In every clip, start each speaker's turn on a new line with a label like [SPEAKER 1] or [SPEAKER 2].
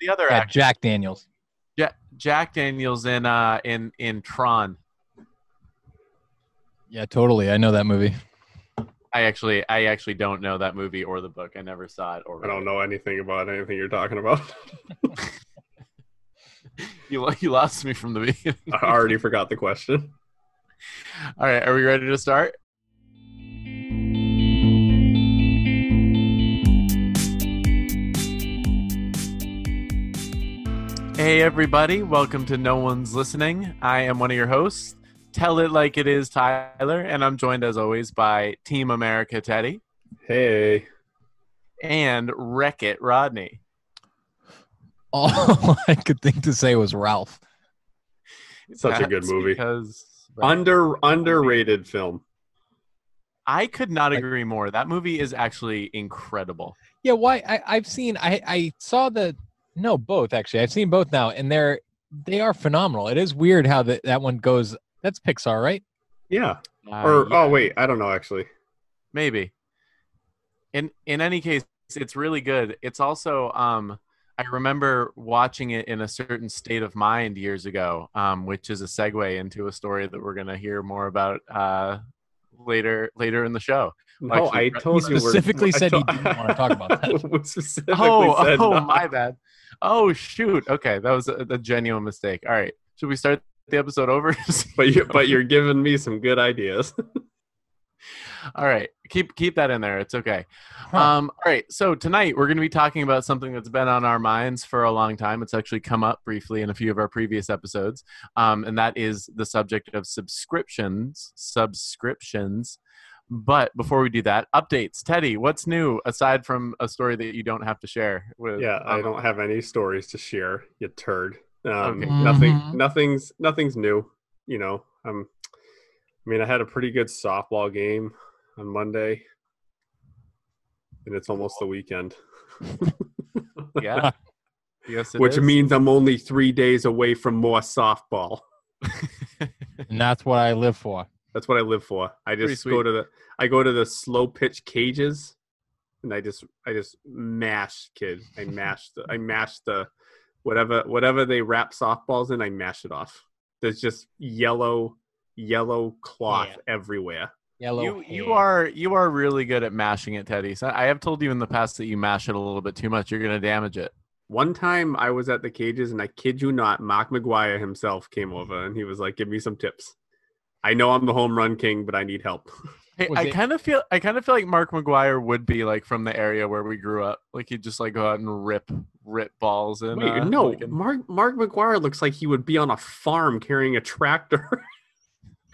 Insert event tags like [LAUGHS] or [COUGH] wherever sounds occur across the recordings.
[SPEAKER 1] the other
[SPEAKER 2] Yeah,
[SPEAKER 1] actor?
[SPEAKER 2] Jack Daniels.
[SPEAKER 1] Ja- Jack Daniels in uh in in Tron.
[SPEAKER 2] Yeah, totally. I know that movie.
[SPEAKER 1] I actually I actually don't know that movie or the book. I never saw it or
[SPEAKER 3] I don't
[SPEAKER 1] read
[SPEAKER 3] know anything about anything you're talking about. [LAUGHS]
[SPEAKER 1] You you lost me from the beginning.
[SPEAKER 3] I already forgot the question. [LAUGHS]
[SPEAKER 1] All right, are we ready to start? Hey, everybody, welcome to No One's Listening. I am one of your hosts, Tell It Like It Is Tyler, and I'm joined as always by Team America Teddy
[SPEAKER 3] Hey,
[SPEAKER 1] and Wreck It Rodney.
[SPEAKER 2] All [LAUGHS] I could think to say was Ralph.
[SPEAKER 3] Such a good movie.
[SPEAKER 1] Because
[SPEAKER 3] under underrated film.
[SPEAKER 1] I could not agree more. That movie is actually incredible.
[SPEAKER 2] Yeah, why? I, I've seen. I I saw the. No, both actually. I've seen both now, and they're they are phenomenal. It is weird how that that one goes. That's Pixar, right?
[SPEAKER 3] Yeah.
[SPEAKER 1] Uh,
[SPEAKER 3] Or
[SPEAKER 1] yeah.
[SPEAKER 3] oh wait, I don't know actually.
[SPEAKER 1] maybe in in any case it's really good it's also um i remember watching it in a certain state of mind years ago um which is a segue into a story that we're going to hear more about uh later later in the show
[SPEAKER 3] No,
[SPEAKER 1] Actually,
[SPEAKER 3] I
[SPEAKER 1] he
[SPEAKER 3] told you. we're-
[SPEAKER 2] specifically [LAUGHS] said he didn't wanna talk about [LAUGHS] that.
[SPEAKER 3] Specifically
[SPEAKER 1] oh [LAUGHS]
[SPEAKER 3] said
[SPEAKER 1] oh
[SPEAKER 3] not.
[SPEAKER 1] my bad oh shoot okay that was a, a genuine mistake all right should we start the episode over
[SPEAKER 3] But you but you're giving me some good ideas.
[SPEAKER 1] All right keep keep that in there it's okay
[SPEAKER 2] Huh.
[SPEAKER 1] Um, all right, so tonight we're going to be talking about something that's been on our minds for a long time. It's actually come up briefly in a few of our previous episodes, um, and that is the subject of subscriptions. Subscriptions. But before we do that, updates. Teddy, what's new aside from a story that you don't have to share? With,
[SPEAKER 3] yeah, I
[SPEAKER 1] um,
[SPEAKER 3] don't have any stories to share. You turd. Um,
[SPEAKER 1] Okay.
[SPEAKER 3] Nothing.
[SPEAKER 2] Mhm.
[SPEAKER 3] Nothing's nothing's new. You know. Um. I mean, I had a pretty good softball game on Monday, and it's almost the weekend. [LAUGHS]
[SPEAKER 1] Yeah. yes, it
[SPEAKER 3] Which
[SPEAKER 1] is.
[SPEAKER 3] means I'm only three days away from more softball. [LAUGHS]
[SPEAKER 2] and that's what I live for.
[SPEAKER 3] That's what I live for. I just go to the I go to the slow pitch cages and I just I just mash kid. I mash the I mash the whatever whatever they wrap softballs in, I mash it off. There's just yellow yellow cloth
[SPEAKER 2] Yeah.
[SPEAKER 3] everywhere.
[SPEAKER 2] Yellow.
[SPEAKER 1] you you are you are really good at mashing it, Teddy. So I have told you in the past that you mash it a little bit too much. You're going to damage it.
[SPEAKER 3] One time I was at the cages and I kid you not, Mark McGwire himself came over and he was like, Give me some tips. I know I'm the home run king, but I need help. [LAUGHS]
[SPEAKER 1] Hey, I
[SPEAKER 2] it-
[SPEAKER 1] kind of feel I kind of feel like Mark McGwire would be like from the area where we grew up. Like he'd just like go out and rip rip balls and
[SPEAKER 3] Wait,
[SPEAKER 1] uh,
[SPEAKER 3] no,
[SPEAKER 1] like, and-
[SPEAKER 3] Mark Mark McGwire looks like he would be on a farm carrying a tractor. [LAUGHS]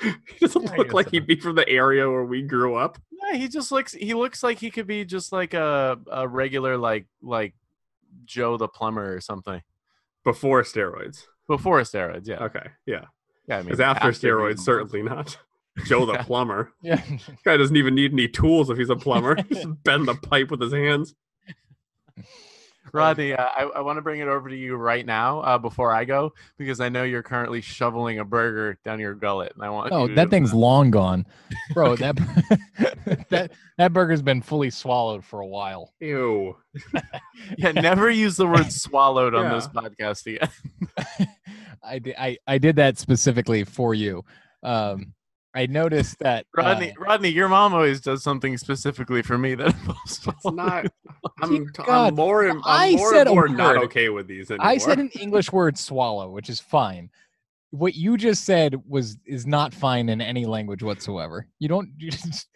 [SPEAKER 3] [LAUGHS] he doesn't
[SPEAKER 1] Yeah,
[SPEAKER 3] look like
[SPEAKER 1] so.
[SPEAKER 3] he'd be from the area where we grew up.
[SPEAKER 1] yeah, he just looks he looks like he could be just like a a regular like like Joe the plumber or something
[SPEAKER 3] Before steroids.
[SPEAKER 1] before steroids. Yeah,
[SPEAKER 3] Okay, yeah.
[SPEAKER 1] yeah. I mean,
[SPEAKER 3] Because after, steroids, certainly not. [LAUGHS] Joe the
[SPEAKER 1] Yeah.
[SPEAKER 3] plumber.
[SPEAKER 2] Yeah.
[SPEAKER 3] Guy doesn't even need any tools if he's a plumber. [LAUGHS] Just bend the pipe with his hands.
[SPEAKER 1] Rodney, uh, I, I want to bring it over to you right now uh, before I go because I know you're currently shoveling a burger down your gullet, and I want.
[SPEAKER 2] Oh, that thing's long gone, bro. [LAUGHS] That [LAUGHS] that that burger's been fully swallowed for a while.
[SPEAKER 3] Ew. [LAUGHS]
[SPEAKER 1] Yeah, never use the word swallowed on this podcast again.
[SPEAKER 2] I did I, I did that specifically for you. Um, I noticed that uh,
[SPEAKER 1] Rodney, Rodney, your mom always does something specifically for me that [LAUGHS] involves
[SPEAKER 3] It's not. [LAUGHS] I'm,
[SPEAKER 2] God,
[SPEAKER 3] I'm more. I'm
[SPEAKER 2] I
[SPEAKER 3] more
[SPEAKER 2] said
[SPEAKER 3] and more not
[SPEAKER 2] word.
[SPEAKER 3] okay with these anymore.
[SPEAKER 2] I said an English word swallow, which is fine. What you just said was is not fine in any language whatsoever. You don't. [LAUGHS] You just,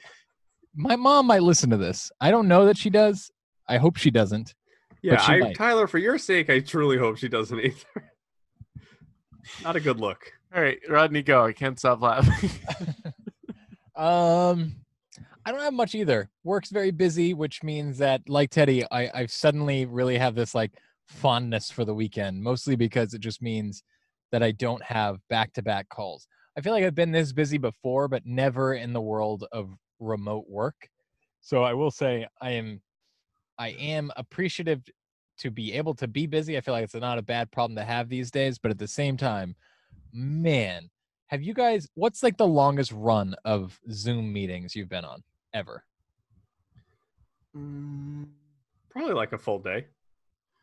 [SPEAKER 2] my mom might listen to this. I don't know that she does. I hope she doesn't.
[SPEAKER 3] yeah,
[SPEAKER 2] she
[SPEAKER 3] I. Tyler, for your sake, I truly hope she doesn't either. not a good look.
[SPEAKER 1] All right, Rodney, go. I can't stop laughing. [LAUGHS]
[SPEAKER 2] Um, I don't have much either. Work's very busy, which means that, like Teddy, I I suddenly really have this like fondness for the weekend, mostly because it just means that I don't have back to back calls. I feel like I've been this busy before, but never in the world of remote work. So I will say I am I am appreciative to be able to be busy. I feel like it's not a bad problem to have these days, but at the same time, man, have you guys what's like the longest run of Zoom meetings you've been on ever?
[SPEAKER 3] Mm, probably like a full day.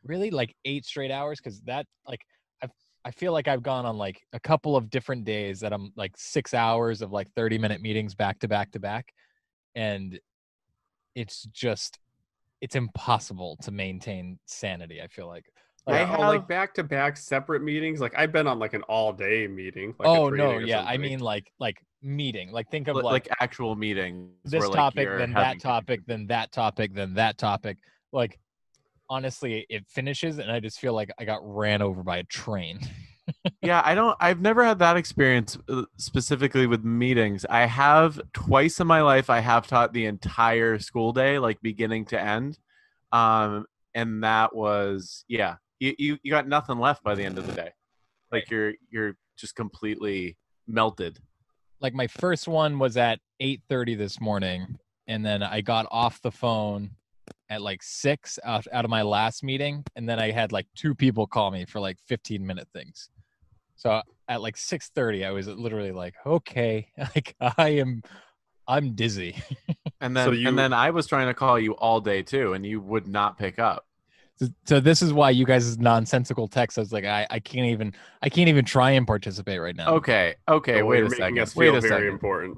[SPEAKER 2] Really, like eight straight hours? Because that, like, I I feel like I've gone on like a couple of different days that I'm like six hours of like thirty minute meetings back to back to back, and it's just it's impossible to maintain sanity. I feel like.
[SPEAKER 3] Like,
[SPEAKER 1] I
[SPEAKER 3] oh, like back to back separate meetings. Like I've been on like an all day meeting. Like
[SPEAKER 2] oh no,
[SPEAKER 3] training or
[SPEAKER 2] yeah. I mean, like like meeting. Like think of
[SPEAKER 1] Li-
[SPEAKER 2] like,
[SPEAKER 1] like, actual meetings.
[SPEAKER 2] this
[SPEAKER 1] where,
[SPEAKER 2] topic,
[SPEAKER 1] you're
[SPEAKER 2] then that topic, then that topic, then that topic. Like honestly, it finishes, and I just feel like I got ran over by a train. [LAUGHS]
[SPEAKER 1] yeah i don't i've never had that experience uh, specifically with meetings i have twice in my life i have taught the entire school day like beginning to end um and that was yeah you you, you got nothing left by the end of the day like you're you're just completely melted
[SPEAKER 2] like my first one was at 8:30 this morning and then I got off the phone at like 6 out, out of my last meeting and then I had like two people call me for like 15 minute things. So at like 6:30 I was literally like okay [LAUGHS] like I am I'm dizzy. [LAUGHS]
[SPEAKER 1] and then
[SPEAKER 3] So you-
[SPEAKER 1] and then i was trying to call you all day too and you would not pick up
[SPEAKER 2] So, so this is why you guys' nonsensical text I was like I, I can't even I can't even try and participate right now.
[SPEAKER 1] okay okay
[SPEAKER 3] So
[SPEAKER 1] wait a second
[SPEAKER 3] us
[SPEAKER 1] wait
[SPEAKER 3] feel
[SPEAKER 1] a
[SPEAKER 3] very
[SPEAKER 1] second
[SPEAKER 3] important.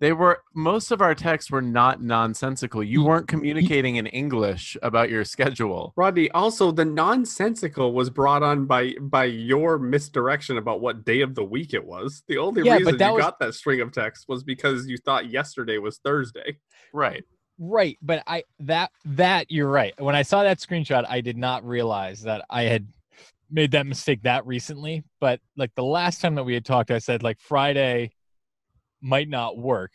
[SPEAKER 1] They were most of our texts were not nonsensical. You weren't communicating in English about your schedule.
[SPEAKER 3] Rodney, also the nonsensical was brought on by by your misdirection about what day of the week it was. The only
[SPEAKER 2] Yeah,
[SPEAKER 3] reason you
[SPEAKER 2] was-
[SPEAKER 3] got that string of text was because you thought yesterday was Thursday.
[SPEAKER 1] Right.
[SPEAKER 2] Right, but I that that you're right. When I saw that screenshot, I did not realize that I had made that mistake that recently. But like the last time that we had talked, I said like Friday might not work.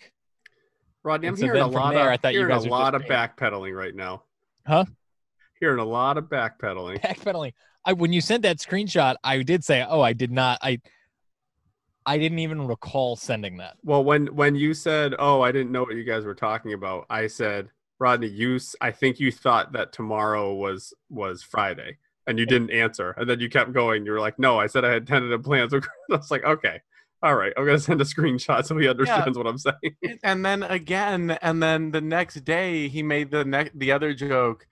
[SPEAKER 3] Rodney, I'm
[SPEAKER 2] so
[SPEAKER 3] hearing a lot
[SPEAKER 2] there,
[SPEAKER 3] of
[SPEAKER 2] I you
[SPEAKER 3] hearing
[SPEAKER 2] guys
[SPEAKER 3] a lot of backpedaling right now.
[SPEAKER 2] Huh?
[SPEAKER 3] Hearing a lot of backpedaling.
[SPEAKER 2] Backpedaling. I when you sent that screenshot, I did say, "Oh, I did not. I I didn't even recall sending that."
[SPEAKER 3] Well, when when you said, "Oh, I didn't know what you guys were talking about," I said, "Rodney, you I think you thought that tomorrow was was Friday." And you didn't answer. And then you kept going. You were like, "No, I said I had tentative plans." [LAUGHS] I was like, "Okay. All right. I'm going to send a screenshot so he understands what I'm saying."
[SPEAKER 1] And then again, and then the next day he made the next the other joke.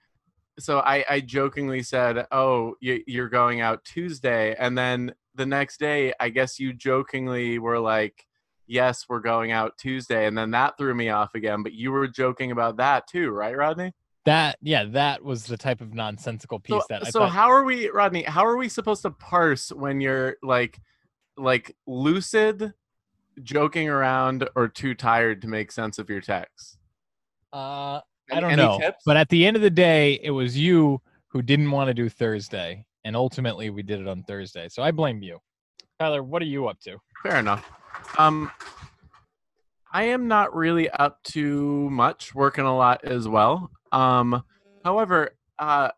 [SPEAKER 1] So I, I jokingly said, "Oh, you, you're going out Tuesday," and then the next day, I guess you jokingly were like, "Yes, we're going out Tuesday," and then that threw me off again. But you were joking about that too, right, Rodney?
[SPEAKER 2] That yeah, that was the type of nonsensical piece
[SPEAKER 1] so,
[SPEAKER 2] that I
[SPEAKER 1] so
[SPEAKER 2] thought.
[SPEAKER 1] how are we rodney how are we supposed to parse when you're like like lucid joking around or too tired to make sense of your text
[SPEAKER 2] uh, I don't
[SPEAKER 1] any
[SPEAKER 2] know.
[SPEAKER 1] tips?
[SPEAKER 2] But at the end of the day, it was you who didn't want to do Thursday, and ultimately we did it on Thursday. So I blame you. Tyler, what are you up to?
[SPEAKER 1] fair enough um i am not really up to much working a lot as well um however uh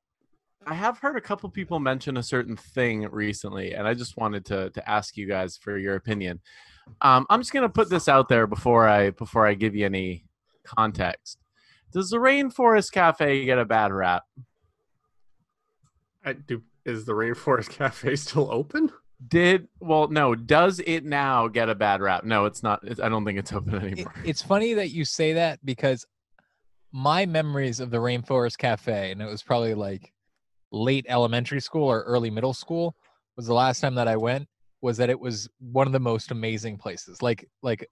[SPEAKER 1] I have heard a couple people mention a certain thing recently, and I just wanted to to ask you guys for your opinion. Um, I'm just gonna put this out there before I before I give you any context. Does the Rainforest Cafe get a bad rap?
[SPEAKER 3] I do. Is the Rainforest [LAUGHS] Cafe still open?
[SPEAKER 1] Did well? No. Does it now get a bad rap? No, it's not. It's, I don't think it's open
[SPEAKER 2] It-
[SPEAKER 1] anymore. [LAUGHS]
[SPEAKER 2] it's funny that you say that because my memories of the Rainforest Cafe, and it was probably like late elementary school or early middle school, was the last time that I went. Was that it was one of the most amazing places, like like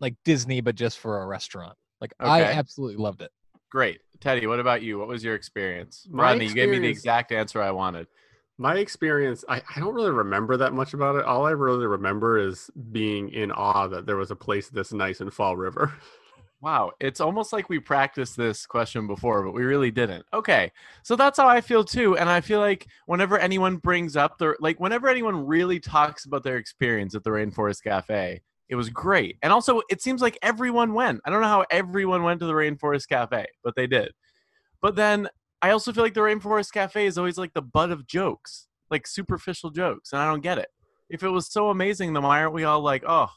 [SPEAKER 2] like Disney, but just for a restaurant. Like I absolutely loved it.
[SPEAKER 1] Great, Teddy. What about you? What was your experience?
[SPEAKER 3] My
[SPEAKER 1] Rodney, you gave me the exact answer I wanted.
[SPEAKER 3] My experience, I, I don't really remember that much about it. All I really remember is being in awe that there was a place this nice in Fall River.
[SPEAKER 1] Wow, it's almost like we practiced this question before, but we really didn't. Okay, so that's how I feel too, and I feel like whenever anyone brings up their like, whenever anyone really talks about their experience at the Rainforest Cafe, it was great, and also it seems like everyone went. I don't know how everyone went to the Rainforest Cafe, but they did. But then I also feel like the Rainforest Cafe is always like the butt of jokes, like superficial jokes, and I don't get it. If it was so amazing, then why aren't we all like, oh,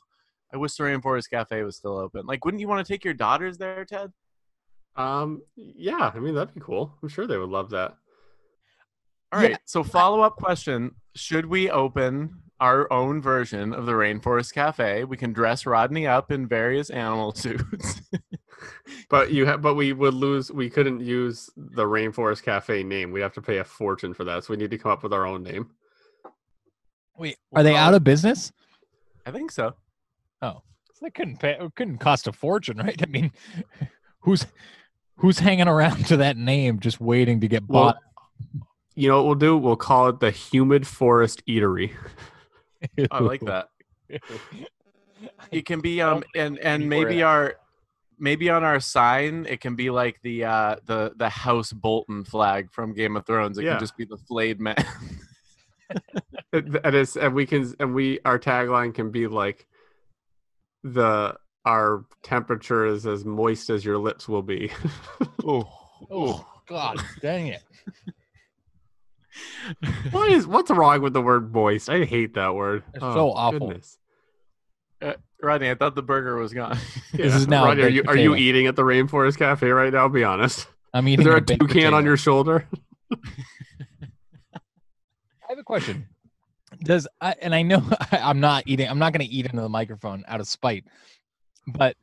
[SPEAKER 1] I wish the Rainforest Cafe was still open. Like, wouldn't you want to take your daughters there, Ted?
[SPEAKER 3] Um, yeah, I mean that'd be cool. I'm sure they would love that.
[SPEAKER 1] All right. Yeah. So, follow up question Should we open our own version of the Rainforest Cafe? We can dress Rodney up in various animal [LAUGHS] suits.
[SPEAKER 3] but you have, but we would lose. We couldn't use the Rainforest Cafe name. We'd have to pay a fortune for that. So we need to come up with our own name.
[SPEAKER 2] Wait, are they out of business?
[SPEAKER 1] I think so.
[SPEAKER 2] Oh, so they couldn't pay. It couldn't cost a fortune, right? I mean, [LAUGHS] who's who's hanging around to that name just waiting to get
[SPEAKER 3] Well,
[SPEAKER 2] bought?
[SPEAKER 3] you know what we'll do? We'll call it the Humid Forest Eatery. [LAUGHS]
[SPEAKER 1] I like [LAUGHS] that. It can be um and and maybe our maybe on our sign it can be like the uh the the House Bolton flag from Game of Thrones. It
[SPEAKER 3] Yeah.
[SPEAKER 1] can just be the flayed man. [LAUGHS]
[SPEAKER 3] It- and it's and we can and we our tagline can be like the our temperature is as moist as your lips will be. [LAUGHS]
[SPEAKER 1] oh,
[SPEAKER 2] Oh God, dang it!
[SPEAKER 3] What is what's wrong with the word moist? I hate that word.
[SPEAKER 2] It's so awful.
[SPEAKER 3] goodness.
[SPEAKER 1] Uh, Rodney, I thought the burger was gone. [LAUGHS]
[SPEAKER 2] This is now
[SPEAKER 3] Rodney, are you are you eating at the Rainforest Cafe right now? Be honest.
[SPEAKER 2] I'm
[SPEAKER 3] Is there a
[SPEAKER 2] baked
[SPEAKER 3] toucan on your shoulder? [LAUGHS]
[SPEAKER 2] I have a question. Does I, and I know [LAUGHS] I'm not eating. I'm not going to eat into the microphone out of spite, but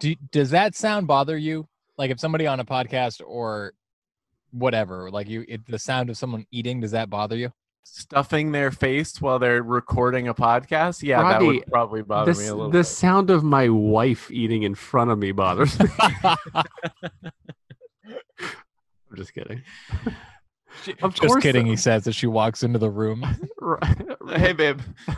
[SPEAKER 2] do, does that sound bother you? Like if somebody on a podcast or whatever, like you, it, the sound of someone eating, does that bother you?
[SPEAKER 1] Stuffing their face while they're recording a podcast. Yeah, that would probably bother
[SPEAKER 3] This-
[SPEAKER 1] me a little
[SPEAKER 3] the
[SPEAKER 1] bit.
[SPEAKER 3] sound of my wife eating in front of me bothers me. [LAUGHS] I'm just kidding. Of
[SPEAKER 2] Just
[SPEAKER 3] course,
[SPEAKER 2] kidding. He uh, says as she walks into the room. [LAUGHS]
[SPEAKER 1] hey babe. [LAUGHS]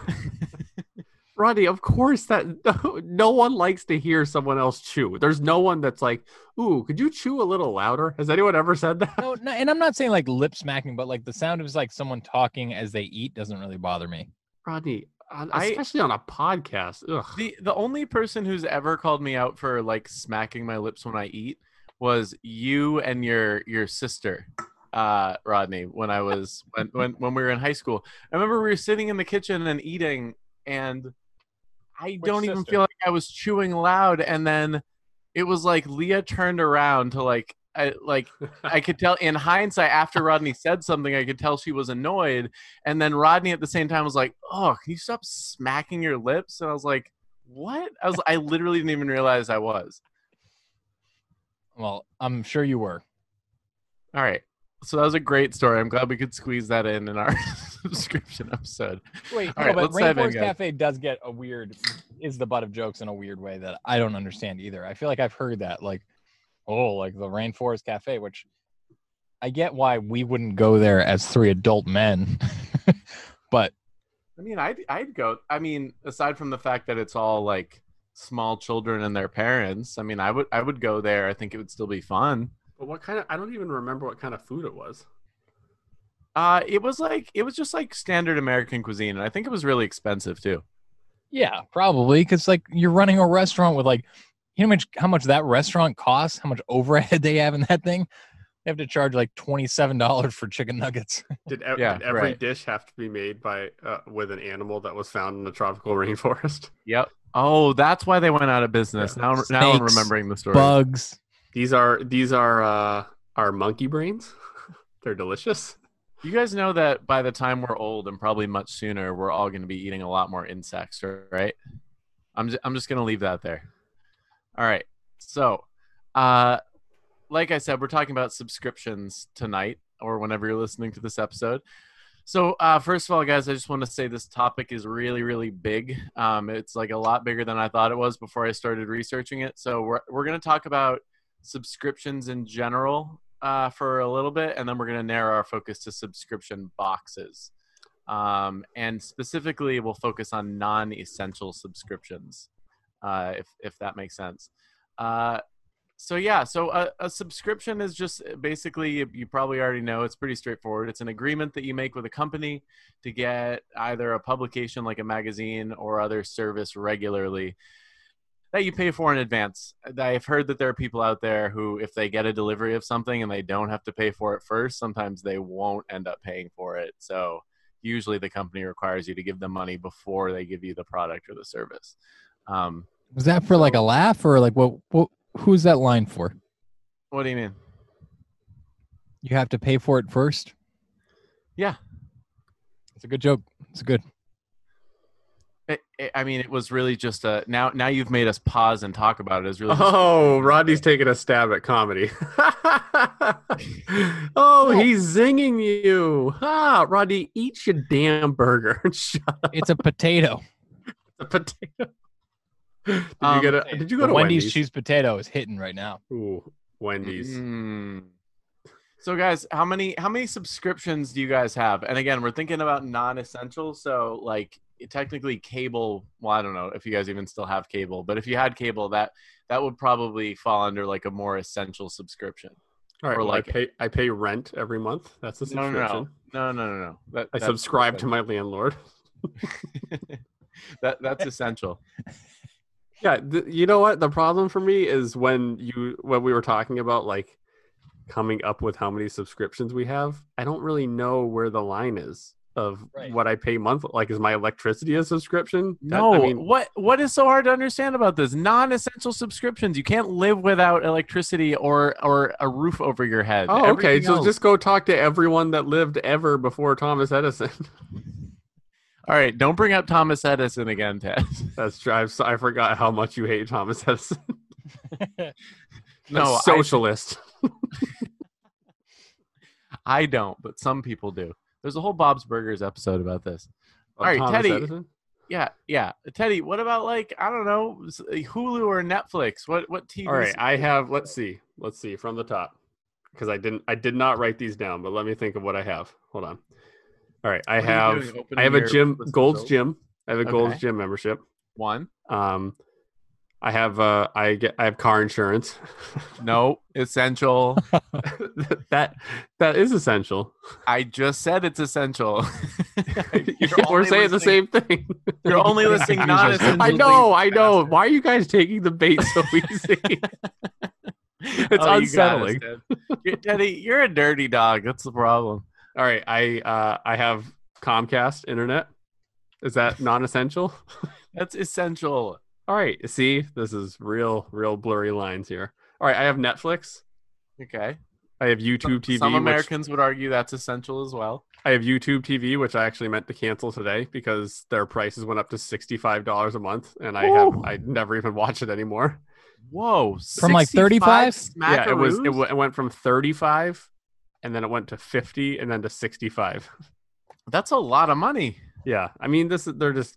[SPEAKER 3] Rodney, of course that [LAUGHS] no one likes to hear someone else chew. There's no one that's like, "Ooh, could you chew a little louder?" Has anyone ever said that?
[SPEAKER 2] No, no, and I'm not saying like lip smacking, but like the sound of like someone talking as they eat doesn't really bother me.
[SPEAKER 3] Rodney, on,
[SPEAKER 1] I-
[SPEAKER 3] especially on a podcast. Ugh.
[SPEAKER 1] The the only person who's ever called me out for like smacking my lips when I eat was you and your your sister, uh, Rodney. When I was when when when we were in high school, I remember we were sitting in the kitchen and eating, and I don't even feel like I was chewing loud, and then it was like Leah turned around to like. I like I could tell in hindsight after Rodney said something, I could tell she was annoyed. And then Rodney at the same time was like, "Oh, can you stop smacking your lips?" And I was like, "What?" I was I literally didn't even realize I was.
[SPEAKER 2] Well, I'm sure you were.
[SPEAKER 1] All right. So that was a great story. I'm glad we could squeeze that in in our [LAUGHS] [LAUGHS] subscription episode.
[SPEAKER 2] Wait,
[SPEAKER 1] All
[SPEAKER 2] no,
[SPEAKER 1] right,
[SPEAKER 2] but
[SPEAKER 1] let's dive in,
[SPEAKER 2] Rainforest. Cafe does get a weird, is the butt of jokes in a weird way that I don't understand either. I feel like I've heard that, like, oh, like the Rainforest Cafe, which I get why we wouldn't go there as three adult men, [LAUGHS] but
[SPEAKER 1] I mean, I'd I'd go. I mean, aside from the fact that it's all like small children and their parents, I mean, I would I would go there. I think it would still be fun.
[SPEAKER 3] But what kind of? I don't even remember what kind of food it was.
[SPEAKER 1] Uh, it was like it was just like standard American cuisine, and I think it was really expensive too.
[SPEAKER 2] yeah, probably because like you're running a restaurant with like, you know how much how much that restaurant costs, how much overhead [LAUGHS] they have in that thing. They have to charge like twenty seven dollars for chicken nuggets. [LAUGHS]
[SPEAKER 3] Did, ev-
[SPEAKER 1] Yeah,
[SPEAKER 3] did every
[SPEAKER 1] right.
[SPEAKER 3] dish have to be made by uh, with an animal that was found in the tropical [LAUGHS] rainforest?
[SPEAKER 1] Yep. Oh, that's why they went out of business.
[SPEAKER 3] Yeah.
[SPEAKER 1] Now, now I'm remembering the story.
[SPEAKER 2] Bugs.
[SPEAKER 3] These are these are uh, our monkey brains. They're delicious.
[SPEAKER 1] You guys know that by the time we're old, and probably much sooner, we're all going to be eating a lot more insects, right? I'm just, I'm just going to leave that there. All right. So, uh, like I said, we're talking about subscriptions tonight, or whenever you're listening to this episode. So, uh, first of all, guys, I just want to say this topic is really, really big. Um, it's like a lot bigger than I thought it was before I started researching it. So, we're, we're going to talk about subscriptions in general uh, for a little bit, and then we're going to narrow our focus to subscription boxes. Um, and specifically, we'll focus on non essential subscriptions, uh, if, if that makes sense. Uh, so yeah, so a, a subscription is just basically you, you probably already know it's pretty straightforward. It's an agreement that you make with a company to get either a publication like a magazine or other service regularly that you pay for in advance. I've heard that there are people out there who, if they get a delivery of something and they don't have to pay for it first, sometimes they won't end up paying for it. So usually the company requires you to give them money before they give you the product or the service. Um,
[SPEAKER 2] Was that for like a laugh or like what? What? Who's that line for?
[SPEAKER 1] what do you mean?
[SPEAKER 2] You have to pay for it first.
[SPEAKER 1] Yeah.
[SPEAKER 2] It's a good joke. It's good.
[SPEAKER 1] I- I- I mean, it was really just a now. Now you've made us pause and talk about. It's really. just-
[SPEAKER 3] Oh, [LAUGHS] Rodney's taking a stab at comedy. [LAUGHS] oh, he's zinging you. Ah, Rodney, eat your damn burger. [LAUGHS] Shut up.
[SPEAKER 2] It's a potato.
[SPEAKER 3] The potato. Did
[SPEAKER 1] Um,
[SPEAKER 3] you get a? Did you go to
[SPEAKER 2] Wendy's,
[SPEAKER 3] Wendy's?
[SPEAKER 2] cheese potato is hitting right now.
[SPEAKER 3] Ooh, Wendy's.
[SPEAKER 1] Mm. So, guys, how many how many subscriptions do you guys have? And again, we're thinking about non-essential. So, like, technically, cable. Well, I don't know if you guys even still have cable, but if you had cable, that that would probably fall under like a more essential subscription.
[SPEAKER 3] All right,
[SPEAKER 1] or
[SPEAKER 3] well,
[SPEAKER 1] like-
[SPEAKER 3] I pay. I pay rent every month. That's a
[SPEAKER 1] No,
[SPEAKER 3] subscription.
[SPEAKER 1] no, no, no, no, no. That,
[SPEAKER 3] I subscribe to my landlord. [LAUGHS] [LAUGHS]
[SPEAKER 1] that that's essential.
[SPEAKER 3] Yeah, th- you know what? The problem for me is when you when we were talking about like coming up with how many subscriptions we have. I don't really know where the line is of
[SPEAKER 2] Right.
[SPEAKER 3] what I pay monthly. Like, is my electricity a subscription? That-
[SPEAKER 1] No,
[SPEAKER 3] I mean,
[SPEAKER 1] what what is so hard to understand about this? Non-essential subscriptions. You can't live without electricity or or a roof over your head.
[SPEAKER 3] oh, okay.
[SPEAKER 1] Everything
[SPEAKER 3] So
[SPEAKER 1] else-
[SPEAKER 3] just go talk to everyone that lived ever before Thomas Edison. [LAUGHS]
[SPEAKER 1] all right. Don't bring up Thomas Edison again, Ted. [LAUGHS]
[SPEAKER 3] That's true. I've, I forgot how much you hate Thomas Edison. [LAUGHS]
[SPEAKER 1] No, I-
[SPEAKER 3] socialist.
[SPEAKER 1] I don't, but some people do. There's a whole Bob's Burgers episode about this.
[SPEAKER 3] All
[SPEAKER 1] right,
[SPEAKER 3] Thomas
[SPEAKER 1] Teddy.
[SPEAKER 3] Edison?
[SPEAKER 1] Yeah, yeah. Teddy, what about like I don't know, Hulu or Netflix? What what TV?
[SPEAKER 3] All right, I have. Let's see. Let's see from the top because I didn't. I did not write these down, but let me think of what I have. Hold on. All right, I
[SPEAKER 1] What
[SPEAKER 3] have. I have a gym, Gold's? Gym. I have a Gold's Gym membership.
[SPEAKER 1] one.
[SPEAKER 3] Um, I have. Uh, I get. I have car insurance. [LAUGHS]
[SPEAKER 1] No, essential. [LAUGHS]
[SPEAKER 3] that that is essential.
[SPEAKER 1] I just said it's essential. [LAUGHS] You're
[SPEAKER 3] We're saying the same thing.
[SPEAKER 1] You're only listening
[SPEAKER 2] Confuse
[SPEAKER 1] non essential.
[SPEAKER 3] I know. I know. Why are you guys taking the bait so easy? It's
[SPEAKER 1] Oh, you got us,
[SPEAKER 3] unsettling.
[SPEAKER 1] Ted. You're- Teddy, you're a dirty dog. That's the problem.
[SPEAKER 3] All right, I uh, I have Comcast internet. Is that non-essential?
[SPEAKER 1] That's essential.
[SPEAKER 3] All right, see, this is real, real blurry lines here. All right, I have Netflix.
[SPEAKER 1] Okay.
[SPEAKER 3] I have YouTube TV.
[SPEAKER 1] Some
[SPEAKER 3] which-
[SPEAKER 1] Americans would argue that's essential as well.
[SPEAKER 3] I have YouTube TV, which I actually meant to cancel today because their prices went up to sixty-five dollars a month, and I have I never even watch it anymore.
[SPEAKER 1] Whoa.
[SPEAKER 2] From, like, 35?
[SPEAKER 3] Yeah, it was it, w- it went from thirty-five, and then it went to fifty, and then to sixty-five.
[SPEAKER 1] That's a lot of money.
[SPEAKER 3] Yeah, I mean this. They're just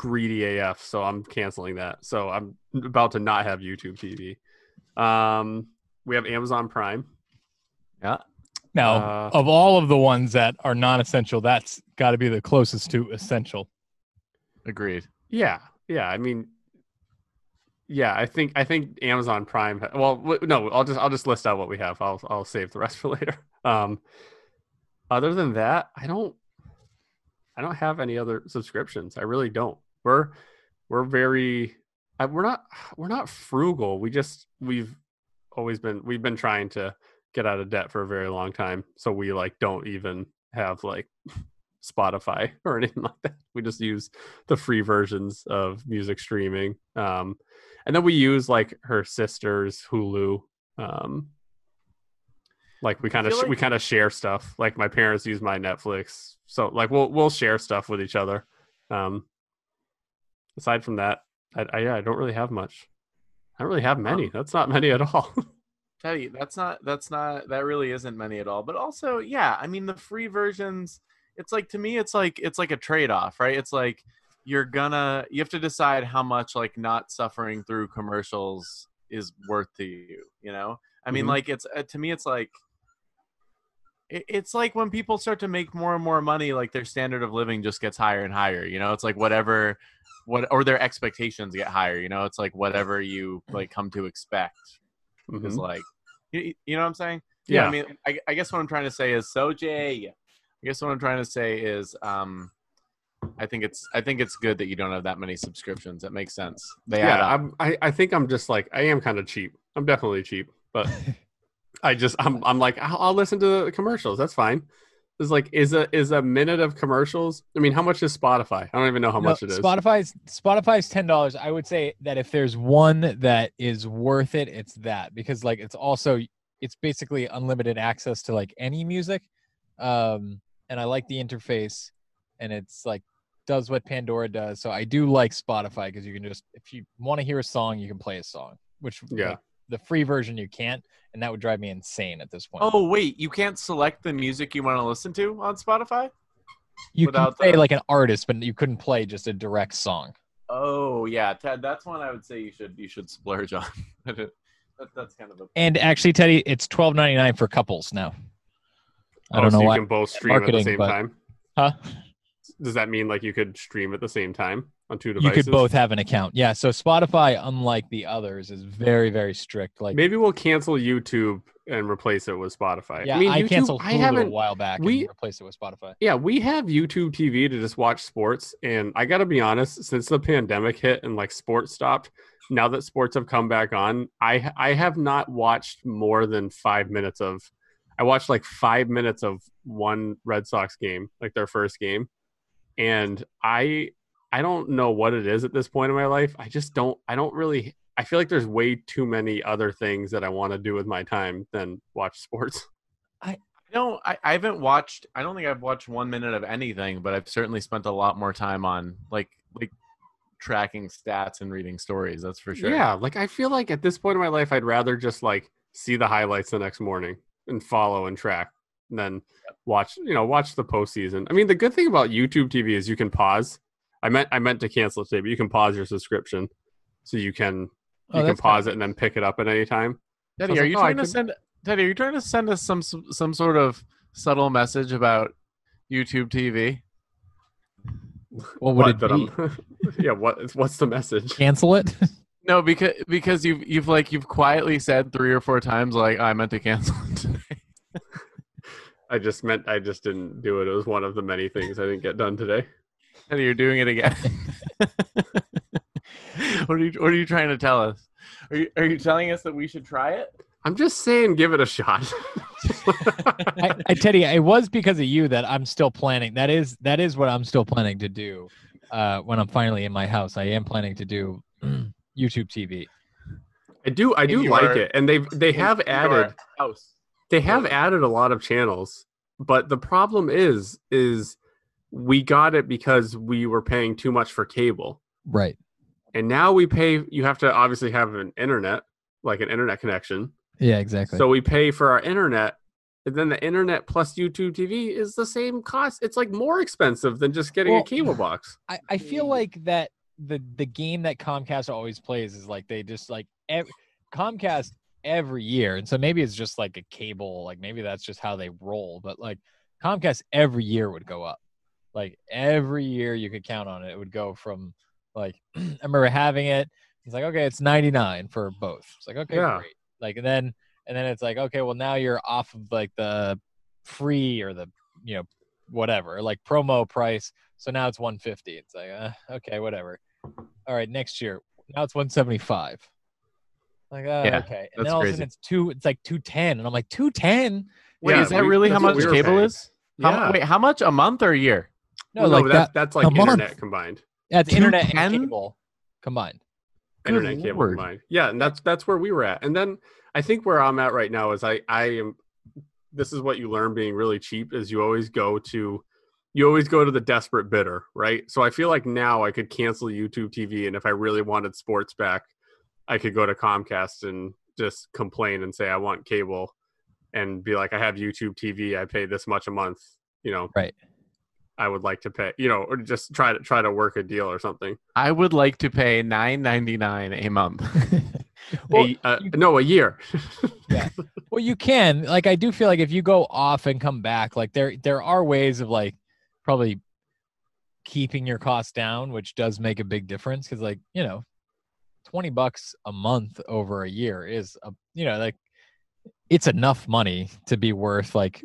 [SPEAKER 3] greedy AF, so I'm canceling that. So I'm about to not have YouTube TV. Um, we have Amazon Prime. Yeah.
[SPEAKER 2] Now,
[SPEAKER 3] Uh,
[SPEAKER 2] of all of the ones that are non-essential, that's got to be the closest to essential.
[SPEAKER 1] Agreed.
[SPEAKER 3] Yeah, yeah. I mean, yeah. I think I think Amazon Prime. Well, no. I'll just I'll just list out what we have. I'll I'll save the rest [LAUGHS] for later. Um, other than that, I don't I don't have any other subscriptions. I really don't. We're we're very we're not we're not frugal. We just we've always been we've been trying to get out of debt for a very long time. So we like don't even have like [LAUGHS] Spotify [LAUGHS] or anything like that. We just use the free versions of music streaming. Um, and then we use like her sister's Hulu. Um, like we kind of sh- we kind of share stuff. Like my parents use my Netflix, so like we'll we'll share stuff with each other. Um, aside from that, I, I yeah I don't really have much. I don't really have many.
[SPEAKER 1] Um,
[SPEAKER 3] That's not many at all. [LAUGHS]
[SPEAKER 1] Teddy, that's not that's not that really isn't many at all. But also, yeah, I mean the free versions, it's like to me it's like it's like a trade-off, right? It's like you're gonna you have to decide how much like not suffering through commercials is worth to you, you know? I mean
[SPEAKER 3] Mhm.
[SPEAKER 1] like it's uh, to me it's like it's like when people start to make more and more money like their standard of living just gets higher and higher, you know? It's like whatever what or their expectations get higher, you know? It's like whatever you like come to expect is
[SPEAKER 3] Mhm.
[SPEAKER 1] like you, you know what i'm saying
[SPEAKER 3] Yeah.
[SPEAKER 1] i mean I, I guess what i'm trying to say is so jay i guess what i'm trying to say is um i think it's i think it's good that you don't have that many subscriptions that makes sense they add
[SPEAKER 3] yeah,
[SPEAKER 1] up.
[SPEAKER 3] I'm, I I think I'm just like I am kind of cheap. I'm definitely cheap, but [LAUGHS] I just I'm I'm like I'll, I'll listen to the commercials. That's fine. It's like is a is a minute of commercials. I mean, how much is Spotify? I don't even know how
[SPEAKER 2] No,
[SPEAKER 3] much it is.
[SPEAKER 2] Spotify's Spotify's ten dollars. I would say that if there's one that is worth it, it's that because like it's also it's basically unlimited access to like any music, um, and I like the interface, and it's like does what Pandora does. So I do like Spotify because you can just if you want to hear a song, you can play a song. Which
[SPEAKER 3] Yeah.
[SPEAKER 2] like, the free version you can't, and that would drive me insane at this point.
[SPEAKER 1] Oh wait, you can't select the music you want to listen to on Spotify?
[SPEAKER 2] you can play
[SPEAKER 1] the-
[SPEAKER 2] like an artist, but you couldn't play just a direct song.
[SPEAKER 1] Oh yeah, Ted. That's one I would say you should you should splurge on. [LAUGHS] that, that's kind of a
[SPEAKER 2] And actually, Teddy, it's twelve ninety nine for couples now. I
[SPEAKER 3] Oh,
[SPEAKER 2] don't
[SPEAKER 3] so
[SPEAKER 2] know
[SPEAKER 3] you
[SPEAKER 2] why.
[SPEAKER 3] can both stream at the
[SPEAKER 2] marketing,
[SPEAKER 3] same
[SPEAKER 2] but-
[SPEAKER 3] time.
[SPEAKER 2] Huh?
[SPEAKER 3] Does that mean like you could stream at the same time on two
[SPEAKER 2] You could both have an account. Yeah. So Spotify, unlike the others, is very very strict. Like
[SPEAKER 3] Maybe we'll cancel YouTube and replace it with Spotify.
[SPEAKER 2] yeah,
[SPEAKER 3] I mean,
[SPEAKER 2] I
[SPEAKER 3] YouTube,
[SPEAKER 2] canceled
[SPEAKER 3] I
[SPEAKER 2] Hulu a while back
[SPEAKER 3] we-
[SPEAKER 2] and replaced it with Spotify.
[SPEAKER 3] Yeah, we have YouTube TV to just watch sports, and I gotta be honest. Since the pandemic hit and like sports stopped, now that sports have come back on, I I have not watched more than five minutes of. I watched like five minutes of one Red Sox game, like their first game, and I I don't know what it is at this point in my life. I just don't. I don't really. I feel like there's way too many other things that I want to do with my time than watch sports. [LAUGHS]
[SPEAKER 1] I don't. I, I haven't watched. I don't think I've watched one minute of anything, but I've certainly spent a lot more time on like like tracking stats and reading stories. That's for sure.
[SPEAKER 3] Yeah, like I feel like at this point in my life, I'd rather just like see the highlights the next morning and follow and track and than watch. You know, watch the postseason. I mean, the good thing about YouTube TV is you can pause. I meant I meant to cancel it today, but you can pause your subscription, so you can
[SPEAKER 2] Oh,
[SPEAKER 3] you can pause
[SPEAKER 2] kinda
[SPEAKER 3] it and then pick it up at any time.
[SPEAKER 1] Teddy,
[SPEAKER 3] I
[SPEAKER 1] are
[SPEAKER 3] like,
[SPEAKER 1] you
[SPEAKER 3] oh, I
[SPEAKER 1] trying to
[SPEAKER 3] could-
[SPEAKER 1] send Teddy? Are you trying to send us some some sort of subtle message about YouTube TV?
[SPEAKER 2] What would it be?
[SPEAKER 3] I'm- [LAUGHS] yeah, what what's the message?
[SPEAKER 2] Cancel it? [LAUGHS]
[SPEAKER 1] No, because because you've you've like you've quietly said three or four times like I meant to cancel it today. [LAUGHS]
[SPEAKER 3] I just meant I just didn't do it. It was one of the many things I didn't get done today.
[SPEAKER 1] Teddy, you're doing it again. [LAUGHS] what are you What are you trying to tell us? Are you Are you telling us that we should try it?
[SPEAKER 3] I'm just saying, give it a shot. [LAUGHS]
[SPEAKER 2] I, I Teddy, it was because of you that I'm still planning. That is that is what I'm still planning to do. Uh, when I'm finally in my house, I am planning to do [CLEARS THROAT] YouTube TV.
[SPEAKER 3] I do I do
[SPEAKER 1] your-
[SPEAKER 3] like it, and they've they have added
[SPEAKER 1] house.
[SPEAKER 3] they have added a lot of channels, but the problem is is we got it because we were paying too much for cable,
[SPEAKER 2] Right.
[SPEAKER 3] and now we pay. You have to obviously have an internet, like an internet connection.
[SPEAKER 2] Yeah. Exactly.
[SPEAKER 3] So we pay for our internet, and then the internet plus YouTube TV is the same cost. It's like more expensive than just getting
[SPEAKER 2] Well,
[SPEAKER 3] a cable box.
[SPEAKER 2] I, I feel like that the the game that Comcast always plays is like they just like Comcast every year, and so maybe it's just like a cable, like maybe that's just how they roll. But like Comcast every year would go up, like every year you could count on it. It would go from like [CLEARS THROAT] I remember having it. It's like okay, it's ninety nine for both. It's like okay,
[SPEAKER 3] Yeah.
[SPEAKER 2] great. Like and then and then it's like okay, well now you're off of like the free or the you know whatever like promo price so now it's 150 it's like uh, okay whatever all right next year now it's 175 like uh,
[SPEAKER 1] Yeah,
[SPEAKER 2] okay and then all of a sudden it's two it's like 210 and i'm like 210
[SPEAKER 1] Wait,
[SPEAKER 3] Yeah,
[SPEAKER 1] is that
[SPEAKER 3] we-
[SPEAKER 1] really how much cable
[SPEAKER 3] paying.
[SPEAKER 1] is? How,
[SPEAKER 3] Yeah.
[SPEAKER 1] Wait, how much a month or a year?
[SPEAKER 2] No
[SPEAKER 3] Well,
[SPEAKER 2] like
[SPEAKER 3] that's
[SPEAKER 2] that
[SPEAKER 3] that's like
[SPEAKER 2] a month.
[SPEAKER 3] internet combined.
[SPEAKER 2] that's internet and cable combined
[SPEAKER 1] Good
[SPEAKER 3] internet cable
[SPEAKER 1] lord.
[SPEAKER 3] combined. Yeah, and that's that's where we were at. And then I think where I'm at right now is I I am. This is what you learn being really cheap is you always go to, you always go to the desperate bidder, right? So I feel like now I could cancel YouTube TV, and if I really wanted sports back, I could go to Comcast and just complain and say I want cable, and be like I have YouTube TV, I pay this much a month, you know.
[SPEAKER 2] Right.
[SPEAKER 3] I would like to pay, you know, or just try to try to work a deal or something.
[SPEAKER 1] I would like to pay nine ninety nine a month. [LAUGHS]
[SPEAKER 2] Well,
[SPEAKER 3] a, uh,
[SPEAKER 2] you-
[SPEAKER 3] no, a year. yeah. [LAUGHS]
[SPEAKER 2] well you can like i do feel like if you go off and come back like there there are ways of like probably keeping your costs down which does make a big difference because like you know 20 bucks a month over a year is a you know like it's enough money to be worth like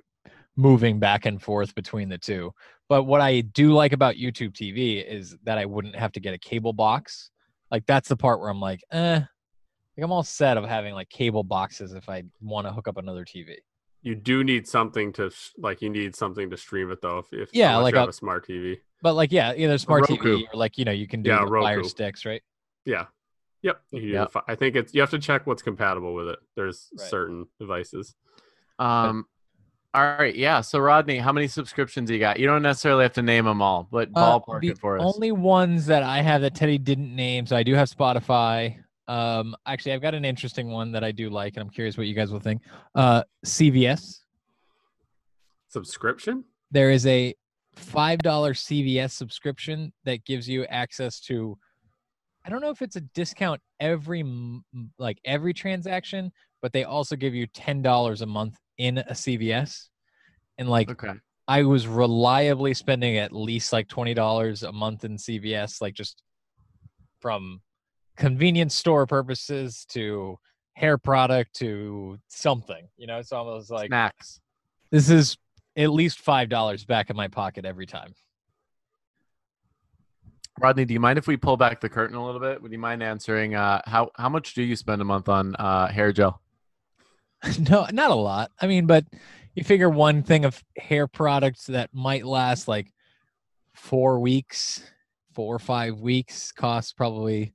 [SPEAKER 2] moving back and forth between the two but what i do like about youtube tv is that i wouldn't have to get a cable box like that's the part where i'm like eh like i'm all set of having like cable boxes if i want to hook up another tv
[SPEAKER 3] You do need something to like. You need something to stream it though. If, if
[SPEAKER 2] Yeah, like
[SPEAKER 3] you have
[SPEAKER 2] a-
[SPEAKER 3] a smart TV.
[SPEAKER 2] but like yeah either smart tv or like you know you can do
[SPEAKER 3] Yeah,
[SPEAKER 2] the fire
[SPEAKER 3] Roku.
[SPEAKER 2] sticks right
[SPEAKER 3] Yeah. Yep. You can do the
[SPEAKER 1] Yep.
[SPEAKER 3] I think it's you have to check what's compatible with it. There's
[SPEAKER 2] Right.
[SPEAKER 3] certain devices.
[SPEAKER 1] Um, All right, yeah. So Rodney, how many subscriptions you got? You don't necessarily have to name them all, but
[SPEAKER 2] Uh,
[SPEAKER 1] ballpark
[SPEAKER 2] the
[SPEAKER 1] it for us.
[SPEAKER 2] only ones that I have that Teddy didn't name, so I do have Spotify. Um, actually, I've got an interesting one that I do like, and I'm curious what you guys will think. Uh, CVS.
[SPEAKER 3] Subscription?
[SPEAKER 2] There is a five dollar CVS subscription that gives you access to. I don't know if it's a discount every m- m- like every transaction, but they also give you ten dollars a month in a CVS, and like
[SPEAKER 1] okay.
[SPEAKER 2] I was reliably spending at least like twenty dollars a month in CVS, like just from convenience store purposes to hair product to something, you know. So I was like,
[SPEAKER 1] Snacks.
[SPEAKER 2] this is at least five dollars back in my pocket every time.
[SPEAKER 1] Rodney, do you mind if we pull back the curtain a little bit? Would you mind answering uh, how how much do you spend a month on uh, hair gel? [LAUGHS]
[SPEAKER 2] no, not a lot. I mean, but you figure one thing of hair products that might last like four weeks, four or five weeks, costs probably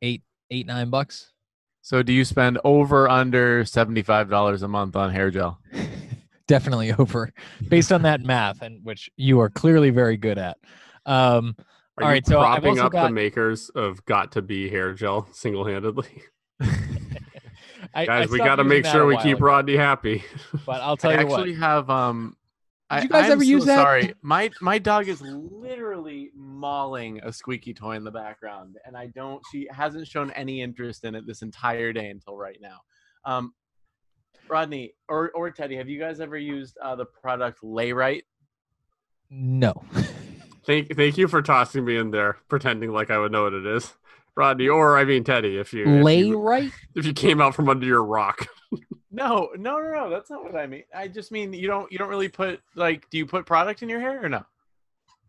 [SPEAKER 2] eight, eight, nine bucks.
[SPEAKER 1] So do you spend over under seventy five dollars a month on hair gel? [LAUGHS]
[SPEAKER 2] Definitely over, based on that math, and which you are clearly very good at. Um,
[SPEAKER 3] Are
[SPEAKER 2] All
[SPEAKER 3] you
[SPEAKER 2] right, so I've
[SPEAKER 3] propping up
[SPEAKER 2] got-
[SPEAKER 3] the makers of Got to Be hair gel single handedly? [LAUGHS]
[SPEAKER 2] I, I
[SPEAKER 3] Guys, we got to make sure we keep
[SPEAKER 2] ago,
[SPEAKER 3] Rodney happy. [LAUGHS]
[SPEAKER 2] But I'll tell
[SPEAKER 1] I
[SPEAKER 2] you what.
[SPEAKER 1] actually have um
[SPEAKER 2] Did
[SPEAKER 1] I,
[SPEAKER 2] you guys
[SPEAKER 1] I'm
[SPEAKER 2] ever use
[SPEAKER 1] so
[SPEAKER 2] that?
[SPEAKER 1] Sorry, my my dog is literally mauling a squeaky toy in the background, and I don't. She hasn't shown any interest in it this entire day until right now. Um, Rodney or or Teddy, have you guys ever used uh, the product Layrite?
[SPEAKER 2] No. [LAUGHS]
[SPEAKER 3] thank, thank you for tossing me in there, pretending like I would know what it is, Rodney, or I mean Teddy, if you if
[SPEAKER 2] Lay
[SPEAKER 3] you,
[SPEAKER 2] right?
[SPEAKER 3] if you came out from under your rock. [LAUGHS]
[SPEAKER 1] No, no, no, no. That's not what I mean. I just mean you don't you don't really put like. Do you put product in your hair or no?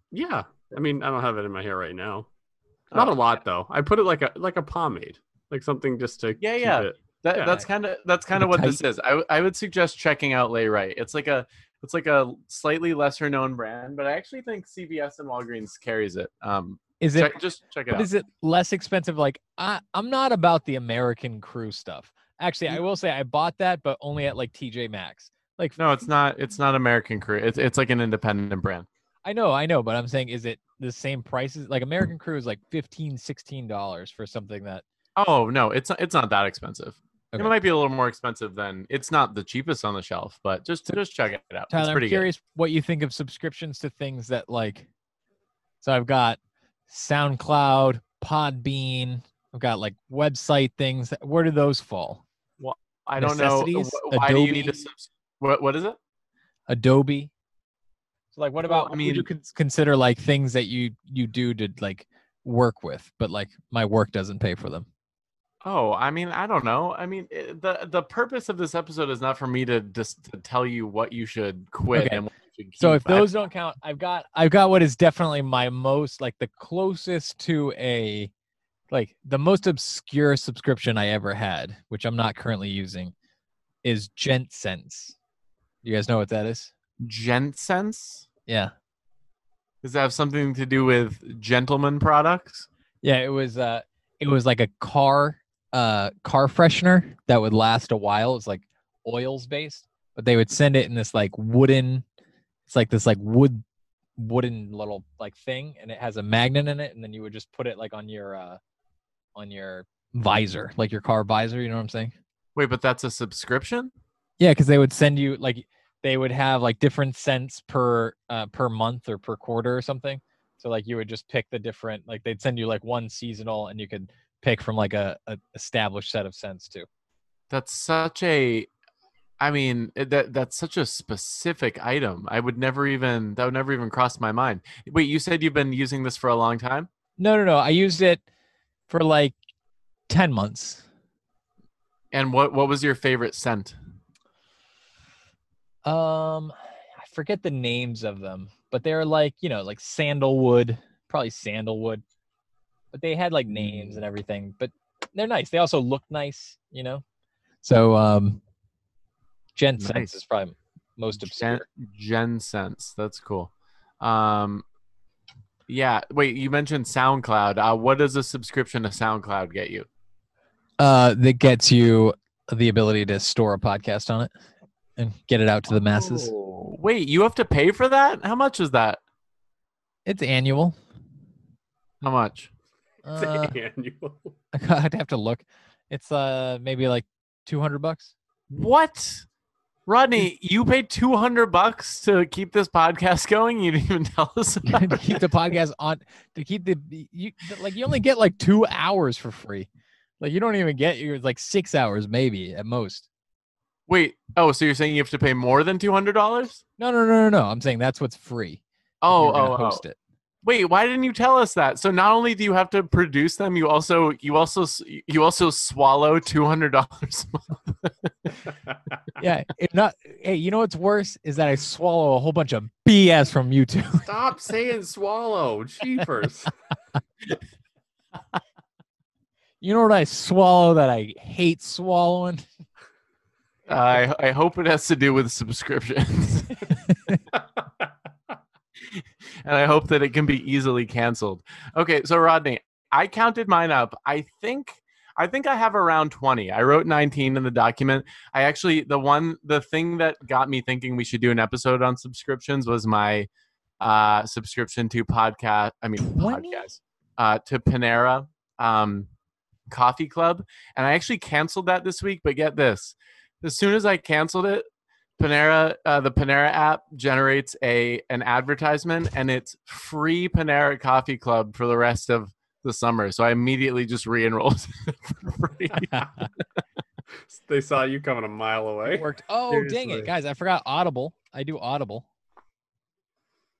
[SPEAKER 3] Yeah, I mean I don't have it in my hair right now. Not
[SPEAKER 1] Oh,
[SPEAKER 3] a lot though. I put it like a like a pomade, like something just to
[SPEAKER 1] Yeah,
[SPEAKER 3] keep
[SPEAKER 1] yeah.
[SPEAKER 3] it-
[SPEAKER 1] That,
[SPEAKER 3] Yeah.
[SPEAKER 1] that's kind of that's kind of what
[SPEAKER 2] a
[SPEAKER 1] this is. I I would suggest checking out Layrite. It's like a it's like a slightly lesser known brand, but I actually think CVS and Walgreens carries it. Um,
[SPEAKER 2] Is it
[SPEAKER 1] check, just check it out.
[SPEAKER 2] is it less expensive? Like I, I'm not about the American Crew stuff. Actually, I will say I bought that, but only at like TJ Maxx. Like
[SPEAKER 1] no, it's not. It's not American Crew. It's it's like an independent brand.
[SPEAKER 2] I know, I know, but I'm saying, is it the same prices? Like American Crew is like 15 dollars for something that.
[SPEAKER 1] Oh no, it's not, it's not that expensive.
[SPEAKER 2] Okay.
[SPEAKER 1] It might be a little more expensive than. It's not the cheapest on the shelf, but just just check it out.
[SPEAKER 2] Tyler, I'm
[SPEAKER 1] pretty good.
[SPEAKER 2] curious what you think of subscriptions to things that like. So I've got SoundCloud, Podbean. I've got like website things. Where do those fall?
[SPEAKER 1] I don't know.
[SPEAKER 2] necessities,
[SPEAKER 1] wh- Why do you need a
[SPEAKER 2] Adobe.
[SPEAKER 1] subs- what what is it?
[SPEAKER 2] Adobe. So like, what about?
[SPEAKER 1] I
[SPEAKER 2] I mean, you
[SPEAKER 1] mean-
[SPEAKER 2] cons- consider like things that you you do to like work with, but like my work doesn't pay for them.
[SPEAKER 1] Oh, I mean, I don't know. I mean, eh, the the purpose of this episode is not for me to just to tell you what you should quit
[SPEAKER 2] Okay.
[SPEAKER 1] and what you should
[SPEAKER 2] So if those don't count, I've got I've got what is definitely my most like the closest to a like the most obscure subscription I ever had, which I'm not currently using, is Gent Sense. You guys know what that is?
[SPEAKER 1] Gentsense
[SPEAKER 2] Yeah.
[SPEAKER 1] does that have something to do with gentleman products?
[SPEAKER 2] Yeah, it was uh it was like a car uh car freshener that would last a while. It's like oils based, but they would send it in this like wooden it's like this like wood wooden little like thing and it has a magnet in it and then you would just put it like on your uh on your visor, like your car visor, you know what I'm saying?
[SPEAKER 1] Wait, but that's a subscription?
[SPEAKER 2] Yeah, because they would send you like they would have like different cents per uh per month or per quarter or something. So like you would just pick the different like they'd send you like one seasonal and you could pick from like a, a established set of scents too.
[SPEAKER 1] That's such a I mean, that that's such a specific item. I would never even that would never even cross my mind. Wait, you said you've been using this for a long time?
[SPEAKER 2] No, no, no. I used it for like ten months.
[SPEAKER 1] And what what was your favorite scent?
[SPEAKER 2] Um I forget the names of them, but they're like, you know, like sandalwood, probably sandalwood. But they had like names and everything, but they're nice. They also look nice, you know. So um Gent
[SPEAKER 1] Nice.
[SPEAKER 2] Sense is probably most
[SPEAKER 1] Gen,
[SPEAKER 2] obscure.
[SPEAKER 1] Gen Sense. That's cool. Um, yeah. Wait, you mentioned SoundCloud. Uh, what does a subscription to SoundCloud get you?
[SPEAKER 2] Uh that gets you the ability to store a podcast on it. and get it out to the masses.
[SPEAKER 1] Oh, wait, you have to pay for that? How much is that?
[SPEAKER 2] It's annual.
[SPEAKER 1] How much?
[SPEAKER 3] It's
[SPEAKER 2] Uh,
[SPEAKER 3] annual. [LAUGHS]
[SPEAKER 2] I'd have to look. It's uh maybe like two hundred bucks.
[SPEAKER 1] What? Rodney, you paid 200 bucks to keep this podcast going. You didn't even tell us [LAUGHS] about
[SPEAKER 2] to keep the podcast on to keep the you like you only get like two hours for free. Like you don't even get you're like six hours maybe at most.
[SPEAKER 1] Wait, oh, so you're saying you have to pay more than $200?
[SPEAKER 2] No, no, no, no, no. I'm saying that's what's free.
[SPEAKER 1] Oh, oh, oh.
[SPEAKER 2] host it.
[SPEAKER 1] Wait, why didn't you tell us that? So not only do you have to produce them, you also you also you also swallow $200.
[SPEAKER 2] Yeah, if not, hey, you know what's worse is that I swallow a whole bunch of BS from YouTube. [LAUGHS]
[SPEAKER 3] Stop saying swallow. Jeepers.
[SPEAKER 2] You know what I swallow that I hate swallowing?
[SPEAKER 1] I I hope it has to do with subscriptions. [LAUGHS] [LAUGHS] and I hope that it can be easily canceled. Okay, so Rodney, I counted mine up. I think I think I have around 20. I wrote 19 in the document. I actually the one the thing that got me thinking we should do an episode on subscriptions was my uh subscription to podcast I mean
[SPEAKER 2] 20?
[SPEAKER 1] podcast uh to Panera um coffee club and I actually canceled that this week but get this as soon as I canceled it Panera, uh, the Panera app generates a an advertisement, and it's free Panera Coffee Club for the rest of the summer. So I immediately just re-enrolled [LAUGHS] for free. [LAUGHS]
[SPEAKER 3] they saw you coming a mile away.
[SPEAKER 2] It worked. Oh, dang it, guys! I forgot Audible. I do Audible.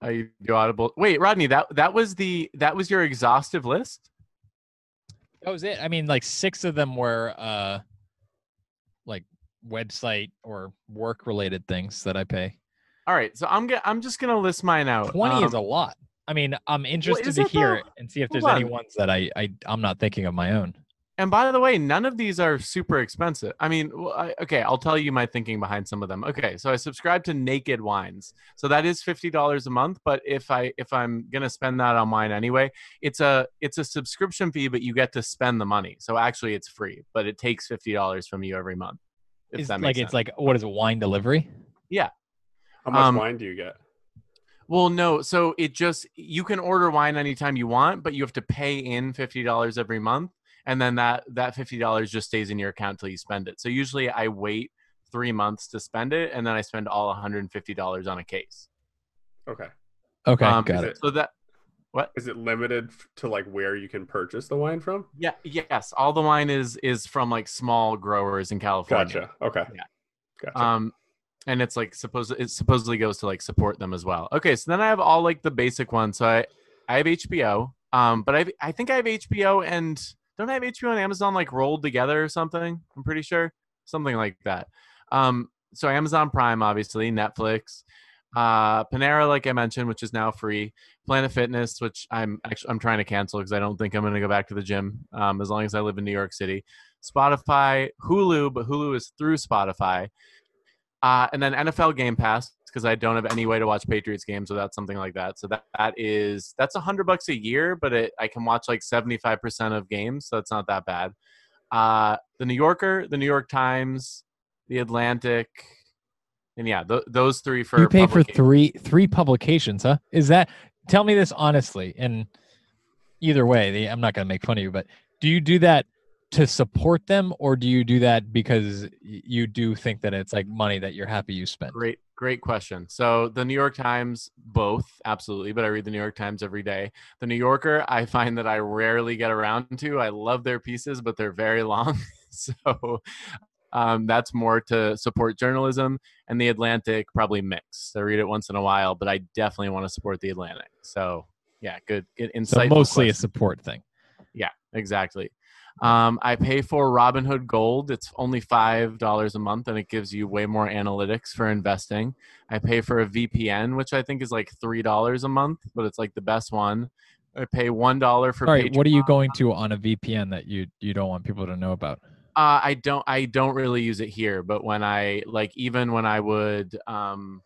[SPEAKER 1] I do Audible. Wait, Rodney, that that was the that was your exhaustive list.
[SPEAKER 2] That was it. I mean, like six of them were uh, like website or work related things that I pay.
[SPEAKER 1] All right, so I'm gonna I'm just gonna list mine out.
[SPEAKER 2] Twenty is
[SPEAKER 1] Um,
[SPEAKER 2] a lot. I mean, I'm interested
[SPEAKER 1] is
[SPEAKER 2] to hear
[SPEAKER 1] though?
[SPEAKER 2] and see if
[SPEAKER 1] Hold
[SPEAKER 2] there's any
[SPEAKER 1] on.
[SPEAKER 2] ones that I, I I'm not thinking of my own.
[SPEAKER 1] And by the way, none of these are super expensive. I mean, well, I, okay, I'll tell you my thinking behind some of them. Okay, so I subscribe to Naked Wines, so that is fifty dollars a month. But if I if I'm gonna spend that on wine anyway, it's a it's a subscription fee, but you get to spend the money. So actually, it's free, but it takes fifty dollars from you every month. If
[SPEAKER 2] Is
[SPEAKER 1] that
[SPEAKER 2] like
[SPEAKER 1] makes
[SPEAKER 2] it's like what is it? Wine delivery? Yeah.
[SPEAKER 3] How much
[SPEAKER 1] um,
[SPEAKER 3] wine do you get?
[SPEAKER 1] Well, no. So it just you can order wine anytime you want, but you have to pay in fifty dollars every month, and then that that fifty dollars just stays in your account till you spend it. So usually I wait three months to spend it, and then I spend all one hundred and fifty dollars on a case.
[SPEAKER 3] Okay.
[SPEAKER 2] Okay,
[SPEAKER 1] Um,
[SPEAKER 2] got
[SPEAKER 3] is
[SPEAKER 2] it.
[SPEAKER 1] So that
[SPEAKER 3] Is it limited to like where you can purchase the wine from?
[SPEAKER 1] yeah yes, all the wine is is from like small growers in California.
[SPEAKER 3] Gotcha. Okay.
[SPEAKER 1] Yeah.
[SPEAKER 3] Gotcha.
[SPEAKER 1] Um, and it's like supposed it supposedly goes to like support them as well. Okay, so then I have all like the basic ones. So I I have HBO. Um, but I I think I have HBO and don't I have HBO and Amazon like rolled together or something? I'm pretty sure something like that. Um, so Amazon Prime, obviously, Netflix, uh, Panera, like I mentioned, which is now free. Planet Fitness, which I'm actually I'm trying to cancel because I don't think I'm going to go back to the gym um, as long as I live in New York City. Spotify, Hulu, but Hulu is through Spotify. Uh, and then NFL Game Pass because I don't have any way to watch Patriots games without something like that. So that, that is that's a hundred bucks a year, but it, I can watch like seventy five percent of games, so it's not that bad. Uh, the New Yorker, the New York Times, the Atlantic, and yeah, th- those three for
[SPEAKER 2] you pay for three three publications, huh? Is that? Tell me this honestly. And either way, the, I'm not going to make fun of you, but do you do that to support them, or do you do that because you do think that it's like money that you're happy you spent?
[SPEAKER 1] Great, great question. So the New York Times, both absolutely, but I read the New York Times every day. The New Yorker, I find that I rarely get around to. I love their pieces, but they're very long, [LAUGHS] so um, that's more to support journalism. And the Atlantic, probably mixed. I read it once in a while, but I definitely want to support the Atlantic. So yeah, good, good
[SPEAKER 2] So
[SPEAKER 1] insight.
[SPEAKER 2] mostly a support thing.
[SPEAKER 1] Yeah, exactly. Um, I pay for Robinhood Gold. It's only five dollars a month, and it gives you way more analytics for investing. I pay for a VPN, which I think is like three dollars a month, but it's like the best one. I pay one dollar for.
[SPEAKER 2] All right, what are you going to on a VPN that you you don't want people to know about?
[SPEAKER 1] Uh, I don't. I don't really use it here, but when I like, even when I would, um,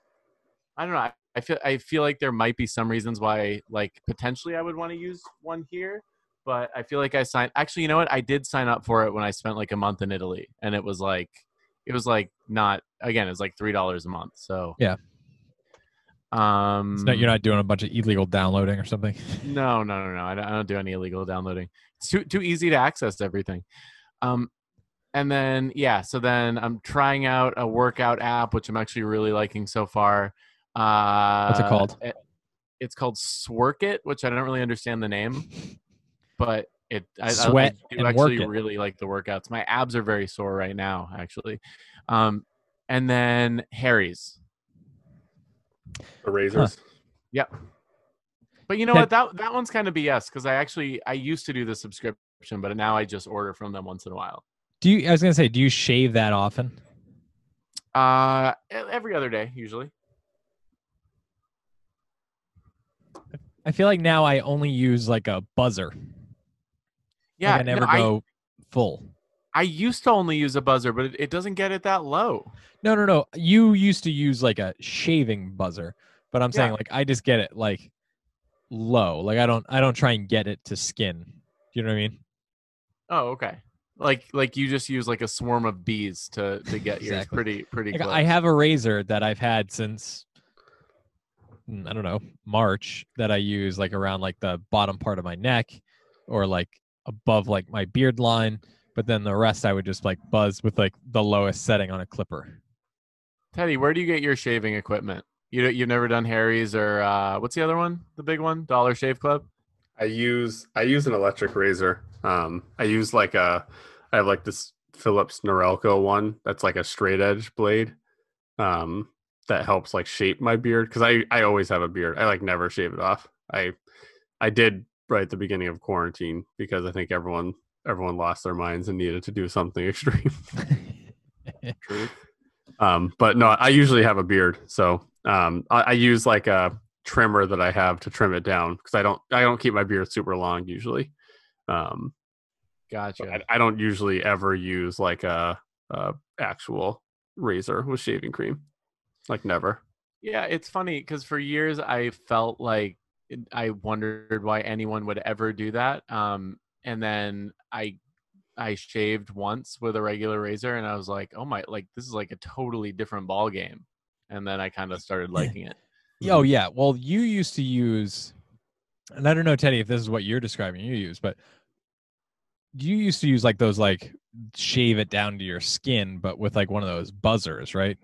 [SPEAKER 1] I don't know. I, I feel. I feel like there might be some reasons why, like, potentially I would want to use one here. But I feel like I signed. Actually, you know what? I did sign up for it when I spent like a month in Italy, and it was like, it was like not again, it's like three dollars a month. So
[SPEAKER 2] Yeah.
[SPEAKER 1] Um,
[SPEAKER 2] not, you're not doing a bunch of illegal downloading or something.
[SPEAKER 1] No, no, no, no. I don't, I don't do any illegal downloading. It's too too easy to access everything. Um, and then yeah, so then I'm trying out a workout app, which I'm actually really liking so far. Uh,
[SPEAKER 2] What's it called?
[SPEAKER 1] it- it's called Sworkit, which I don't really understand the name, but it I, I- I do
[SPEAKER 2] and
[SPEAKER 1] actually
[SPEAKER 2] work it.
[SPEAKER 1] really like the workouts. My abs are very sore right now, actually. Um, and then Harry's.
[SPEAKER 3] The razors.
[SPEAKER 1] But you know what? That that one's kind of BS because I actually I used to do the subscription, but now I just order from them once in a while.
[SPEAKER 2] Do you? I was gonna say, do you shave that often?
[SPEAKER 1] Uh, every other day usually.
[SPEAKER 2] I feel like now I only use like a buzzer.
[SPEAKER 1] Yeah,
[SPEAKER 2] like I never
[SPEAKER 1] no, I,
[SPEAKER 2] go full.
[SPEAKER 1] I used to only use a buzzer, but it, it doesn't get it that low.
[SPEAKER 2] No, no, no. You used to use like a shaving buzzer, but I'm saying like I just get it like low. Like I don't I don't try and get it to skin. Do You know what I mean?
[SPEAKER 1] Oh, okay. Like like you just use like a swarm of bees to to get yours
[SPEAKER 2] Exactly.
[SPEAKER 1] pretty pretty
[SPEAKER 2] Like. I have a razor that I've had since mm, I don't know, March that I use like around like the bottom part of my neck or like above like my beard line, but then the rest I would just like buzz with like the lowest setting on a clipper.
[SPEAKER 1] Teddy, where do you get your shaving equipment? You you've never done Harry's or uh, what's the other one? The big one, Dollar Shave Club.
[SPEAKER 3] I use I use an electric razor. Um, I use like a I have like this Philips Norelco one that's like a straight edge blade. Um, that helps like shape my beard because I I always have a beard. I like never shave it off. I I did right at the beginning of quarantine because I think everyone everyone lost their minds and needed to do something [LAUGHS] extreme.
[SPEAKER 1] True.
[SPEAKER 3] Um, but no, I usually have a beard, so um, I, I use like a trimmer that I have to trim it down because I don't I don't keep my beard super long usually. Um,
[SPEAKER 1] Gotcha.
[SPEAKER 3] I, I don't usually ever use like a, a actual razor with shaving cream, like never.
[SPEAKER 1] Yeah, it's funny because for years I felt like I wondered why anyone would ever do that. Um, and then I I shaved once with a regular razor, and I was like, oh my, like this is like a totally different ball game. And then I kind of started liking it.
[SPEAKER 2] Oh yeah. Well, you used to use, and I don't know, Teddy, if this is what you're describing. You use, but you used to use like those like shave it down to your skin, but with like one of those buzzers, right?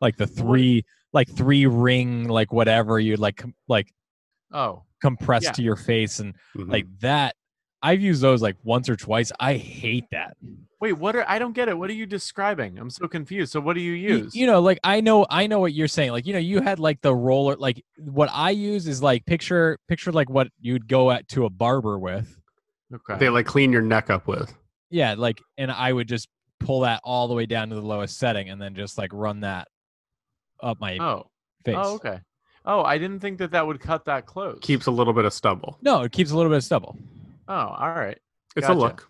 [SPEAKER 2] Like the three, like three ring, like whatever you like, like
[SPEAKER 1] Oh,
[SPEAKER 2] compress
[SPEAKER 1] Yeah.
[SPEAKER 2] to your face, and
[SPEAKER 3] Mhm.
[SPEAKER 2] like that. I've used those like once or twice. I hate that.
[SPEAKER 1] wait, what are I don't get it. What are you describing? I'm so confused. So what do you
[SPEAKER 2] Y-
[SPEAKER 1] use?
[SPEAKER 2] You, know, like I know, I know what you're saying. Like you know, you had like the roller. Like what I use is like picture, picture like what you'd go at to a barber with.
[SPEAKER 1] okay.
[SPEAKER 3] they like clean your neck up with.
[SPEAKER 2] Yeah, like, and I would just pull that all the way down to the lowest setting, and then just like run that up my
[SPEAKER 1] oh,
[SPEAKER 2] face.
[SPEAKER 1] oh, okay. Oh, I didn't think that that would cut that close.
[SPEAKER 3] Keeps a little bit of stubble.
[SPEAKER 2] No, it keeps a little bit of stubble.
[SPEAKER 1] Oh, all right.
[SPEAKER 3] It's
[SPEAKER 1] Gotcha.
[SPEAKER 3] a look.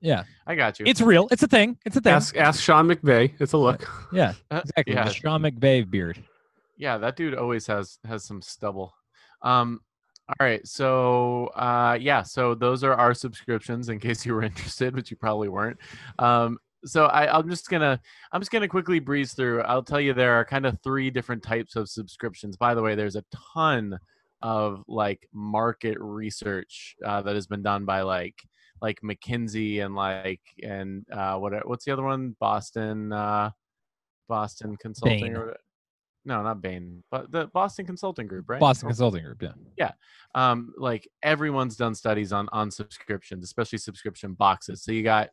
[SPEAKER 2] Yeah,
[SPEAKER 1] I got you.
[SPEAKER 2] it's real. It's a thing. It's a thing.
[SPEAKER 3] Ask ask Sean McVay. It's a look. [LAUGHS]
[SPEAKER 2] yeah,
[SPEAKER 1] Uh,
[SPEAKER 2] exactly.
[SPEAKER 1] yeah.
[SPEAKER 2] The Sean McVay beard.
[SPEAKER 1] Yeah, that dude always has has some stubble. Um all right, so uh yeah, so those are our subscriptions in case you were [LAUGHS] interested, which you probably weren't. Um so I, I'm just gonna I'm just gonna quickly breeze through. I'll tell you there are kind of three different types of subscriptions. By the way, there's a ton of like market research uh, that has been done by like like McKinsey and like and uh, what what's the other one? Boston uh, Boston Consulting
[SPEAKER 2] Bain.
[SPEAKER 1] or no, not Bain, but the Boston Consulting Group, right?
[SPEAKER 2] Boston Consulting Group. Yeah. Yeah,
[SPEAKER 1] um like everyone's done studies on on subscriptions especially subscription boxes so you got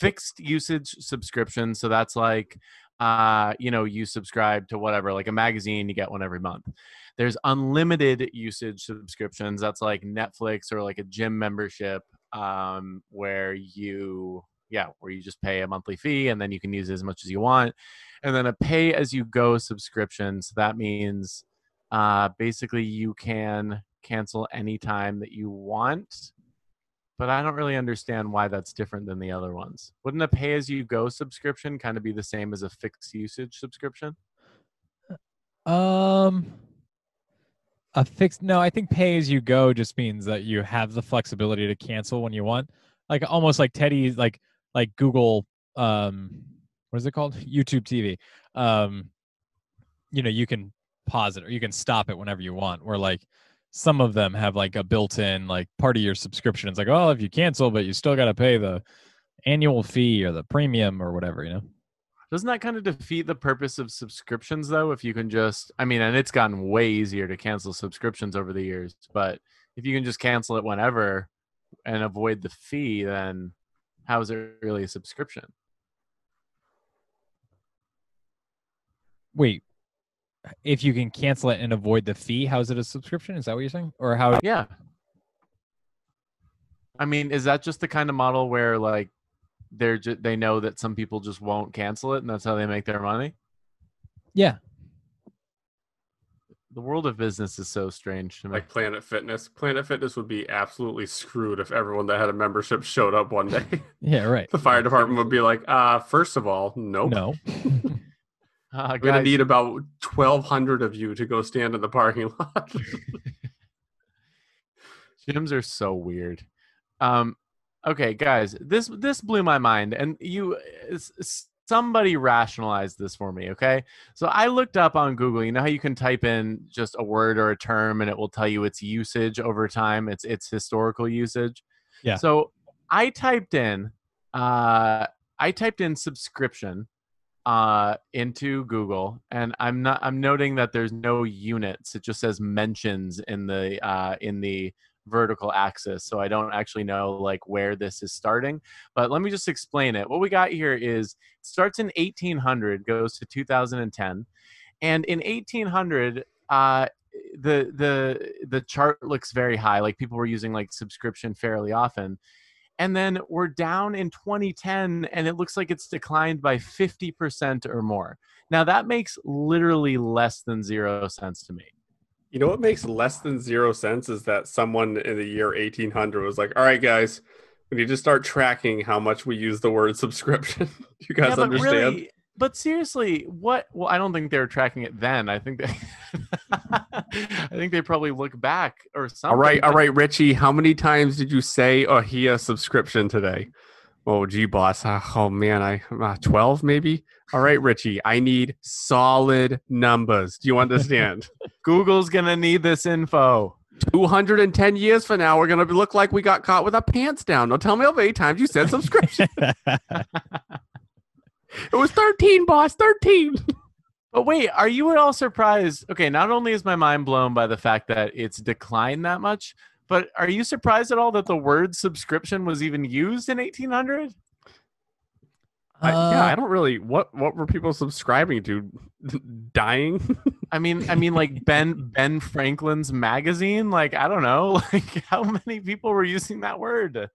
[SPEAKER 1] fixed usage subscriptions so that's like uh you know you subscribe to whatever like a magazine you get one every month. There's unlimited usage subscriptions that's like netflix or like a gym membership um where you yeah where you just pay a monthly fee and then you can use it as much as you want. And then a pay as you go subscription so that means uh, basically you can cancel anytime that you want but i don't really understand why that's different than the other ones wouldn't a pay as you go subscription kind of be the same as a fixed usage subscription
[SPEAKER 2] Um, a fixed. No, I think pay as you go just means that you have the flexibility to cancel when you want. Like almost like Teddy, like like Google. Um, what what is it called? [LAUGHS] YouTube TV. Um, you know, you can pause it or you can stop it whenever you want. Where like some of them have like a built-in like part of your subscription. It's like, oh, if you cancel, but you still got to pay the annual fee or the premium or whatever. You know.
[SPEAKER 1] Doesn't that kind of defeat the purpose of subscriptions though? If you can just, I mean, and it's gotten way easier to cancel subscriptions over the years, but if you can just cancel it whenever and avoid the fee, then how is it really a subscription?
[SPEAKER 2] Wait, if you can cancel it and avoid the fee, how is it a subscription? Is that what you're saying? Or how?
[SPEAKER 1] Yeah. I mean, is that just the kind of model where like they're ju- they know that some people just won't cancel it and that's how they make their money?
[SPEAKER 2] Yeah.
[SPEAKER 1] The world of business is so strange to me.
[SPEAKER 3] Like Planet Fitness. Planet Fitness would be absolutely screwed if everyone that had a membership showed up one day. [LAUGHS]
[SPEAKER 2] Yeah. Right.
[SPEAKER 3] the fire department would be like, uh, first of all, nope.
[SPEAKER 2] No. [LAUGHS]
[SPEAKER 1] Uh,
[SPEAKER 3] We're gonna need about twelve hundred of you to go stand in the parking lot. [LAUGHS]
[SPEAKER 1] gyms are so weird. Um, okay, guys, this this blew my mind, and you s- s- somebody rationalized this for me. Okay, so I looked up on Google. You know how you can type in just a word or a term, and it will tell you its usage over time. It's its historical usage.
[SPEAKER 2] Yeah.
[SPEAKER 1] So I typed in, uh, I typed in subscription uh into google and i'm not i'm noting that there's no units it just says mentions in the uh in the vertical axis so i don't actually know like where this is starting but let me just explain it. What we got here is it starts in 1800 goes to 2010 and in 1800 uh the the the chart looks very high like people were using like subscription fairly often and then we're down in 2010 and it looks like it's declined by 50% or more now that makes literally less than zero cents to me
[SPEAKER 3] you know what makes less than zero sense is that someone in the year eighteen hundred was like, All right, guys, we need to start tracking how much we use the word [LAUGHS] subscription. [LAUGHS] you guys
[SPEAKER 1] yeah,
[SPEAKER 3] understand?
[SPEAKER 1] really but seriously what well i don't think they were tracking it then i think they [LAUGHS] i think they probably look back or something
[SPEAKER 3] All right, all right, Richie. How many times did you say he a subscription today? Oh gee, boss. Uh, oh man, I uh, twelve maybe. All right, Richie. I need solid numbers. Do you understand? [LAUGHS]
[SPEAKER 1] google's gonna need this info
[SPEAKER 3] Two hundred and ten years from now, we're gonna look like we got caught with our pants down. Now tell me how many times you said subscription. [LAUGHS] [LAUGHS] it was thirteen, boss. Thirteen. [LAUGHS]
[SPEAKER 1] But wait, are you at all surprised? Okay, not only is my mind blown by the fact that it's declined that much, but are you surprised at all that the word subscription was even used in 1800?
[SPEAKER 3] I, yeah,
[SPEAKER 2] Uh,
[SPEAKER 3] I don't really. What what were people subscribing to? [LAUGHS] Dying.
[SPEAKER 1] I mean, I mean, like Ben Ben Franklin's magazine. Like, I don't know, like how many people were using that word?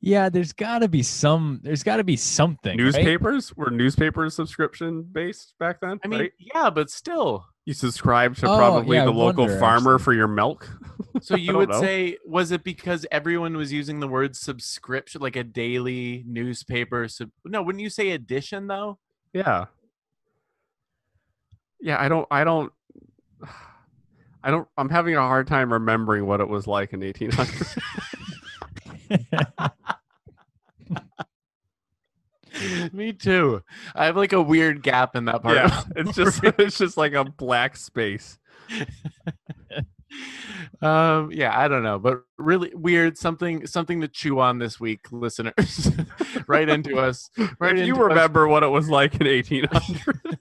[SPEAKER 2] Yeah. There's got to be some. There's got to be something. right?
[SPEAKER 3] Newspapers were newspapers subscription based back then.
[SPEAKER 1] I mean,
[SPEAKER 3] right?
[SPEAKER 1] yeah, but still.
[SPEAKER 3] you subscribe to
[SPEAKER 2] Oh,
[SPEAKER 3] probably
[SPEAKER 2] yeah, I
[SPEAKER 3] the local
[SPEAKER 2] wonder,
[SPEAKER 3] farmer
[SPEAKER 2] actually.
[SPEAKER 3] for your milk. [LAUGHS]
[SPEAKER 1] So you would
[SPEAKER 3] know.
[SPEAKER 1] say, was it because everyone was using the word subscription, like a daily newspaper? Sub- no, wouldn't you say edition though?
[SPEAKER 3] Yeah. Yeah, I don't I don't [SIGHS] I don't I'm having a hard time remembering what it was like in 1800. [LAUGHS] [LAUGHS] [LAUGHS]
[SPEAKER 1] Me too. I have like a weird gap in that part.
[SPEAKER 3] yeah, it's just [LAUGHS] it's just like a black space. [LAUGHS]
[SPEAKER 1] um yeah i don't know but really weird something something to chew on this week listeners right into us right
[SPEAKER 3] if you
[SPEAKER 1] into us.
[SPEAKER 3] remember what it was like in 1800,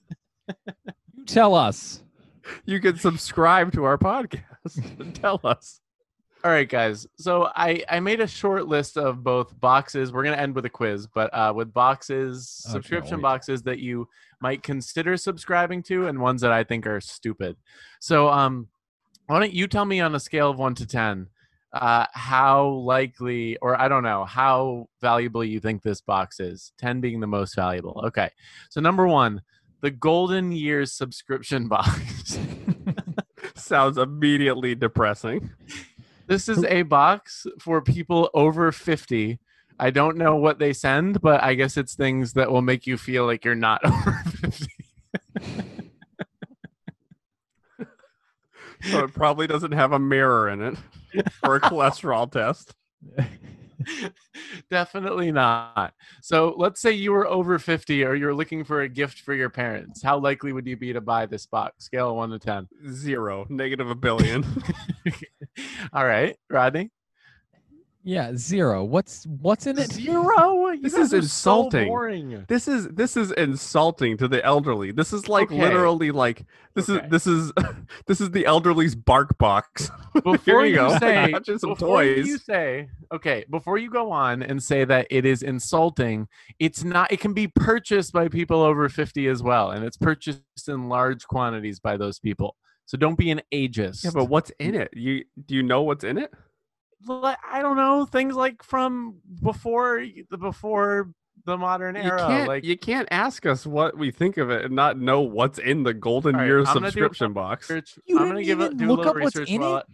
[SPEAKER 2] You tell us.
[SPEAKER 3] you can subscribe to our podcast and tell us.
[SPEAKER 1] All right guys. So i i made a short list of both boxes. We're gonna end with a quiz but uh with boxes
[SPEAKER 2] Oh,
[SPEAKER 1] subscription boxes that you might consider subscribing to and ones that i think are stupid. So um why don't you tell me on a scale of one to ten uh how likely or i don't know how valuable you think this box is 10 being the most valuable. Okay. So number one the golden years subscription [LAUGHS] box. [LAUGHS]
[SPEAKER 3] Sounds immediately depressing. [LAUGHS]
[SPEAKER 1] This is a box for people over 50. I don't know what they send, but I guess it's things that will make you feel like you're not [LAUGHS] over 50.
[SPEAKER 3] So it probably doesn't have a mirror in it or a cholesterol test. [LAUGHS] [LAUGHS]
[SPEAKER 1] Definitely not. So let's say you were over 50 or you're looking for a gift for your parents. How likely would you be to buy this box? Scale of 1 to 10.
[SPEAKER 3] Zero, negative a billion. [LAUGHS]
[SPEAKER 1] All right, Rodney.
[SPEAKER 2] Yeah, zero. What's what's in it?
[SPEAKER 1] Zero. You
[SPEAKER 3] This is
[SPEAKER 1] are so
[SPEAKER 3] insulting. this is this is insulting to the elderly. This is like
[SPEAKER 1] Okay.
[SPEAKER 3] literally like this
[SPEAKER 1] Okay.
[SPEAKER 3] is this is [LAUGHS] this is the elderly's bark box. [LAUGHS]
[SPEAKER 1] Before
[SPEAKER 3] you
[SPEAKER 1] you,
[SPEAKER 3] go. [LAUGHS]
[SPEAKER 1] say,
[SPEAKER 3] Got some
[SPEAKER 1] before
[SPEAKER 3] toys.
[SPEAKER 1] you say, okay, before you go on and say that it is insulting, it's not. It can be purchased by people over 50 as well, and it's purchased in large quantities by those people. So don't be an ageist.
[SPEAKER 3] Yeah, but what's in it? You do you know what's in it?
[SPEAKER 1] Li- I don't know things like from before the before the modern
[SPEAKER 3] You
[SPEAKER 1] era.
[SPEAKER 3] can't
[SPEAKER 1] like
[SPEAKER 3] you can't ask us what we think of it and not know what's in the golden
[SPEAKER 1] All right,
[SPEAKER 3] year
[SPEAKER 1] I'm gonna do a
[SPEAKER 3] subscription box.
[SPEAKER 1] research.
[SPEAKER 2] You
[SPEAKER 1] I'm
[SPEAKER 2] didn't
[SPEAKER 1] gonna give it
[SPEAKER 2] even
[SPEAKER 1] do a
[SPEAKER 2] look
[SPEAKER 1] little
[SPEAKER 2] up what's
[SPEAKER 1] research
[SPEAKER 2] in it?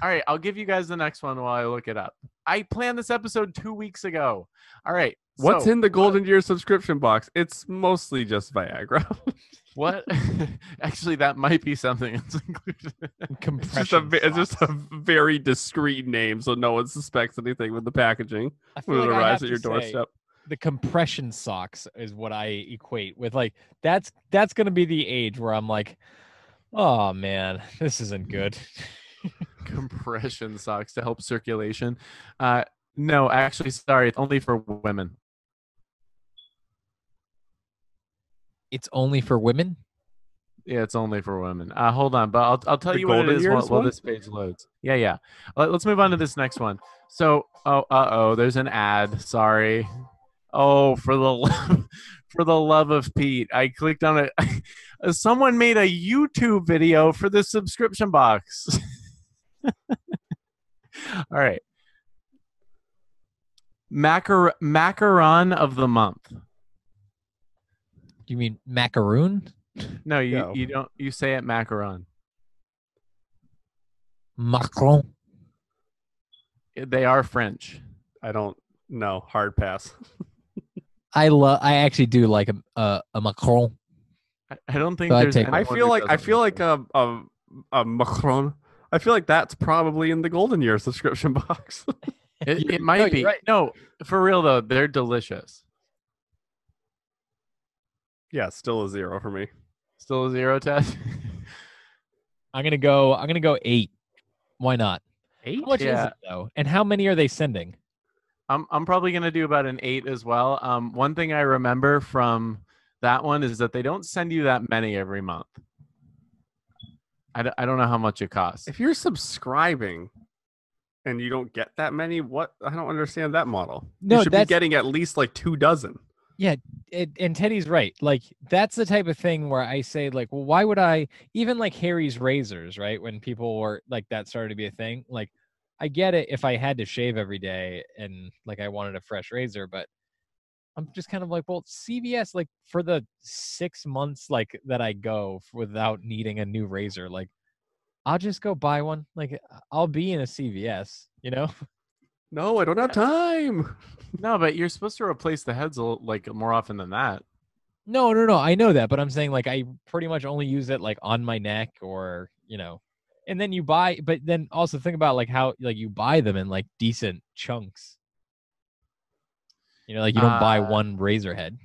[SPEAKER 1] I- all right, I'll give you guys the next one while I look it up. I planned this episode two weeks ago. All right,
[SPEAKER 3] What's
[SPEAKER 1] so
[SPEAKER 3] in the golden year subscription box? It's mostly just Viagra. [LAUGHS]
[SPEAKER 1] What? [LAUGHS] Actually, that might be something that's included. [LAUGHS]
[SPEAKER 3] it's just a it's just a very discreet name, so no one suspects anything with the packaging when it
[SPEAKER 2] like I
[SPEAKER 3] arrives at your
[SPEAKER 2] to say
[SPEAKER 3] doorstep.
[SPEAKER 2] The compression socks is what I equate with. Like that's that's gonna be the age where I'm like, oh man, this isn't good.
[SPEAKER 1] Compression socks to help circulation. Uh, no, actually, sorry, it's only for women.
[SPEAKER 2] It's only for women.
[SPEAKER 1] Yeah, it's only for women. Uh, hold on, but I'll I'll tell
[SPEAKER 3] The
[SPEAKER 1] you what it
[SPEAKER 3] Golden
[SPEAKER 1] is while, while this page loads. Yeah, yeah. Let, us move on to this next one. So, oh, uh oh, there's an ad. Sorry. Oh, for the [LAUGHS] love, for the love of Pete, I clicked on it. [LAUGHS] Someone made a YouTube video for the subscription box. [LAUGHS] All right. Macar- macaron of the month.
[SPEAKER 2] You mean macaroon?
[SPEAKER 1] No, you,
[SPEAKER 3] No.
[SPEAKER 1] you don't. You say it macaron.
[SPEAKER 2] Macron.
[SPEAKER 1] They are French.
[SPEAKER 3] I don't know. Hard pass.
[SPEAKER 2] I love. I actually do like a a, a Macron.
[SPEAKER 1] I- I don't think
[SPEAKER 2] So I
[SPEAKER 1] there's.
[SPEAKER 2] take-
[SPEAKER 3] I feel like I feel
[SPEAKER 1] like
[SPEAKER 3] like a a, a Macron. I feel like that's probably in the golden year subscription [LAUGHS] box.
[SPEAKER 1] It, it might
[SPEAKER 2] no,
[SPEAKER 1] be.
[SPEAKER 2] right.
[SPEAKER 1] No, for real though, they're delicious.
[SPEAKER 3] yeah, still a zero for me.
[SPEAKER 1] Still a zero test. [LAUGHS]
[SPEAKER 2] I'm gonna go. I'm gonna go eight. Why not?
[SPEAKER 1] Eight.
[SPEAKER 2] How much is it though? And how many are they sending?
[SPEAKER 1] I'm I'm probably gonna do about an eight as well. Um, one thing I remember from that one is that they don't send you that many every month. I, d- I don't know how much it costs.
[SPEAKER 3] If you're subscribing and you don't get that many, what? I don't understand that model.
[SPEAKER 2] No,
[SPEAKER 3] you should be
[SPEAKER 2] that's-
[SPEAKER 3] getting at least like two dozen.
[SPEAKER 2] it, and Teddy's right. Like that's the type of thing where I say, like, well, why would I even like Harry's razors, right? When people were like that started to be a thing. Like, I get it if I had to shave every day and like I wanted a fresh razor, but I'm just kind of like, well, CVS, like for the six months like that I go without needing a new razor, like I'll just go buy one. Like I'll be in a CVS, you know? [LAUGHS]
[SPEAKER 3] No, I don't have time. [LAUGHS]
[SPEAKER 1] No, but you're supposed to replace the heads like more often than that.
[SPEAKER 2] No, no, no. I know that, but I'm saying like I pretty much only use it like on my neck or you know, and then you buy. But then also think about like how like you buy them in like decent chunks. You know, like you don't buy
[SPEAKER 1] Uh,
[SPEAKER 2] one razor head.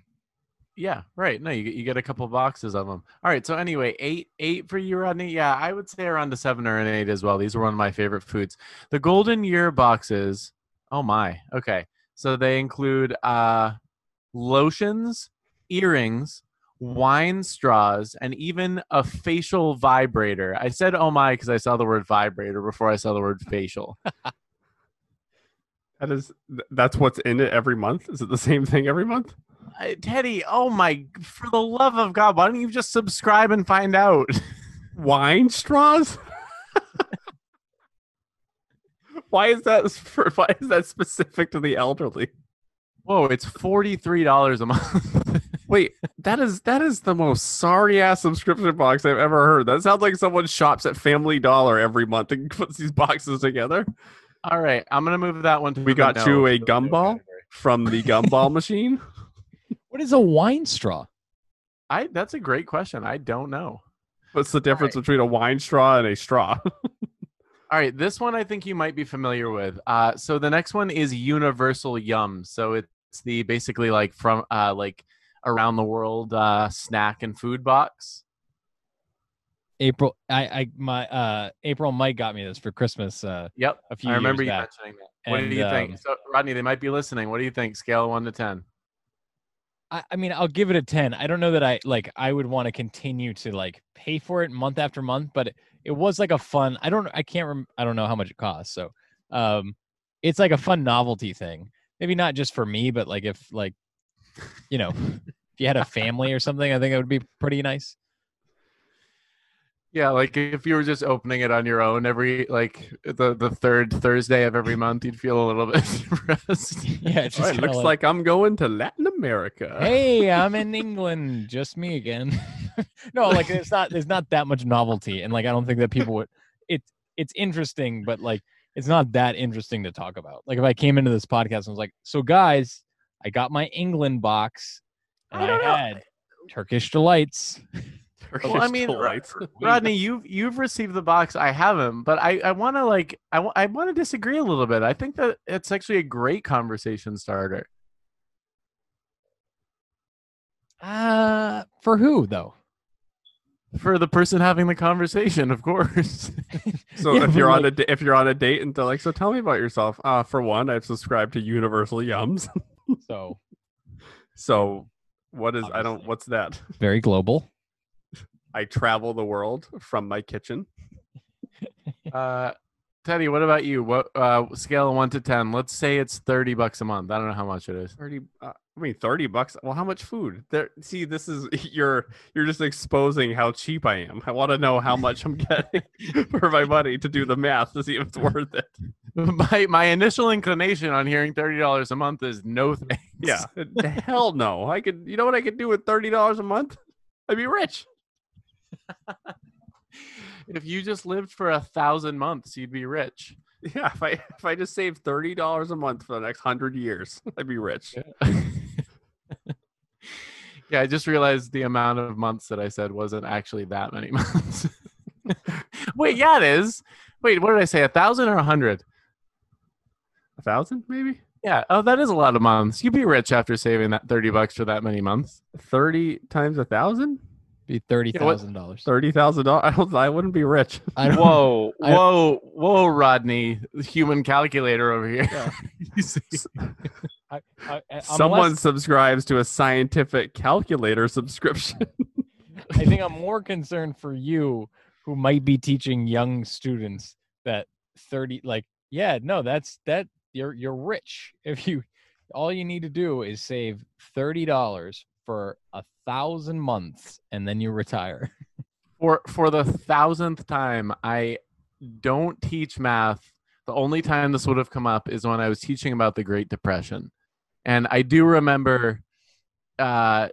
[SPEAKER 1] Yeah, right. No, you get you get a couple boxes of them. All right. So anyway, eight eight for you, Rodney. Yeah, I would say around a seven or an eight as well. These are one of my favorite foods. The Golden Year boxes. Oh my. Okay. So they include uh, lotions, earrings, wine straws, and even a facial vibrator. I said oh my because I saw the word vibrator before I saw the word facial. [LAUGHS]
[SPEAKER 3] That is, that's what's in it every month. Is it the same thing every month?
[SPEAKER 1] Uh, Teddy, oh my! For the love of God, why don't you just subscribe and find out? [LAUGHS]
[SPEAKER 3] Wine straws? [LAUGHS] why is that? For, why is that specific to the elderly?
[SPEAKER 1] Whoa, it's forty three dollars a month. [LAUGHS]
[SPEAKER 3] Wait, that is that is the most sorry ass subscription box I've ever heard. That sounds like someone shops at Family Dollar every month and puts these boxes together
[SPEAKER 1] All right, I'm gonna move that one to.
[SPEAKER 3] We
[SPEAKER 1] the
[SPEAKER 3] got
[SPEAKER 1] no,
[SPEAKER 3] you a
[SPEAKER 1] to the no
[SPEAKER 3] gumball? from the gumball machine. [LAUGHS]
[SPEAKER 2] What is a wine straw?
[SPEAKER 1] I that's a great question. I don't know.
[SPEAKER 3] What's the difference between a wine straw and a straw? [LAUGHS]
[SPEAKER 1] All right, this one I think you might be familiar with. Uh, so the next one is Universal Yum. So it's the basically like from uh, like around the world uh, snack and food box.
[SPEAKER 2] April, I, I, my, uh, April Mike got me this for Christmas. Uh,
[SPEAKER 1] Yep,
[SPEAKER 2] a few
[SPEAKER 1] I remember you
[SPEAKER 2] back.
[SPEAKER 1] mentioning that. What
[SPEAKER 2] And,
[SPEAKER 1] do you think?
[SPEAKER 2] um,
[SPEAKER 1] So Rodney, they might be listening. What do you think? Scale one to ten.
[SPEAKER 2] I, I mean, I'll give it a 10. I don't know that I like, I would want to continue to like pay for it month after month, but it, it was like a fun, I don't, I can't, rem- I don't know how much it costs. So, um, it's like a fun novelty thing. Maybe not just for me, but like if like, you know, if you had a family or something, I think it would be pretty nice.
[SPEAKER 1] Yeah, like if you were just opening it on your own every like the the third Thursday of every month, you'd feel a little [LAUGHS] bit depressed. [LAUGHS]
[SPEAKER 2] Yeah, oh,
[SPEAKER 3] it
[SPEAKER 2] just
[SPEAKER 3] looks like I'm going to Latin America.
[SPEAKER 2] hey, I'm [LAUGHS] in England, just me again. no, like it's not there's not that much novelty, and like I don't think that people would. It's it's interesting, but like it's not that interesting to talk about. Like if I came into this podcast and was like, "So guys, I got my England box, and
[SPEAKER 1] I
[SPEAKER 2] I,
[SPEAKER 1] don't know.
[SPEAKER 2] had Turkish delights."
[SPEAKER 1] Well, I mean,
[SPEAKER 3] Delights.
[SPEAKER 1] Rodney, you've you've received the box. I haven't, but I I want to like I I want to disagree a little bit. I think that it's actually a great conversation starter.
[SPEAKER 2] Uh, for who though?
[SPEAKER 1] for the person having the conversation, of course. [LAUGHS]
[SPEAKER 3] So
[SPEAKER 2] Yeah,
[SPEAKER 3] if you're on a if you're on a date and they're like, so tell me about yourself. Uh, for one, I've subscribed to Universal Yums.
[SPEAKER 2] So [LAUGHS]
[SPEAKER 3] so what is I don't what's that?
[SPEAKER 2] very global.
[SPEAKER 3] I travel the world from my kitchen. [LAUGHS]
[SPEAKER 1] uh, Teddy, what about you? What uh, scale of one to ten? Let's say it's thirty bucks a month. I don't know how much it is.
[SPEAKER 3] Thirty. Uh, I mean, thirty bucks. Well, how much food? There. See, this is [LAUGHS] you're you're just exposing how cheap I am. I want to know how much I'm getting [LAUGHS] for my money to do the math to see if it's worth it.
[SPEAKER 1] my my initial inclination on hearing thirty dollars a month is no thanks.
[SPEAKER 3] Yeah. Hell no. I could. You know what I could do with thirty dollars a month? I'd be rich.
[SPEAKER 1] If you just lived for a thousand months, you'd be rich.
[SPEAKER 3] Yeah. If I if I just saved thirty dollars a month for the next hundred years, I'd be rich.
[SPEAKER 1] yeah, [LAUGHS] I just realized the amount of months that I said wasn't actually that many [LAUGHS] months. [LAUGHS] Wait, yeah, it is. Wait, what did I say? A thousand or a hundred?
[SPEAKER 3] A thousand, maybe.
[SPEAKER 1] Yeah. Oh, that is a lot of months. You'd be rich after saving that thirty bucks for that many months.
[SPEAKER 3] Thirty times a thousand.
[SPEAKER 2] Be thirty thousand dollars.
[SPEAKER 3] Thirty thousand dollars. I wouldn't be rich. [LAUGHS]
[SPEAKER 2] I don't.
[SPEAKER 1] Whoa,
[SPEAKER 2] I-
[SPEAKER 1] whoa, whoa, Rodney, human calculator over here.
[SPEAKER 2] Yeah. [LAUGHS]
[SPEAKER 1] You see?
[SPEAKER 2] I, I,
[SPEAKER 3] Someone
[SPEAKER 2] less-
[SPEAKER 3] subscribes to a scientific calculator subscription. [LAUGHS]
[SPEAKER 2] I think I'm more concerned for you who might be teaching young students that 30 like yeah, no, that's that you're you're rich if you all you need to do is save $30 for a thousand months and then you retire. [LAUGHS]
[SPEAKER 1] for for the thousandth time i don't teach math the only time this would have come up is when i was teaching about the great depression and i do remember uh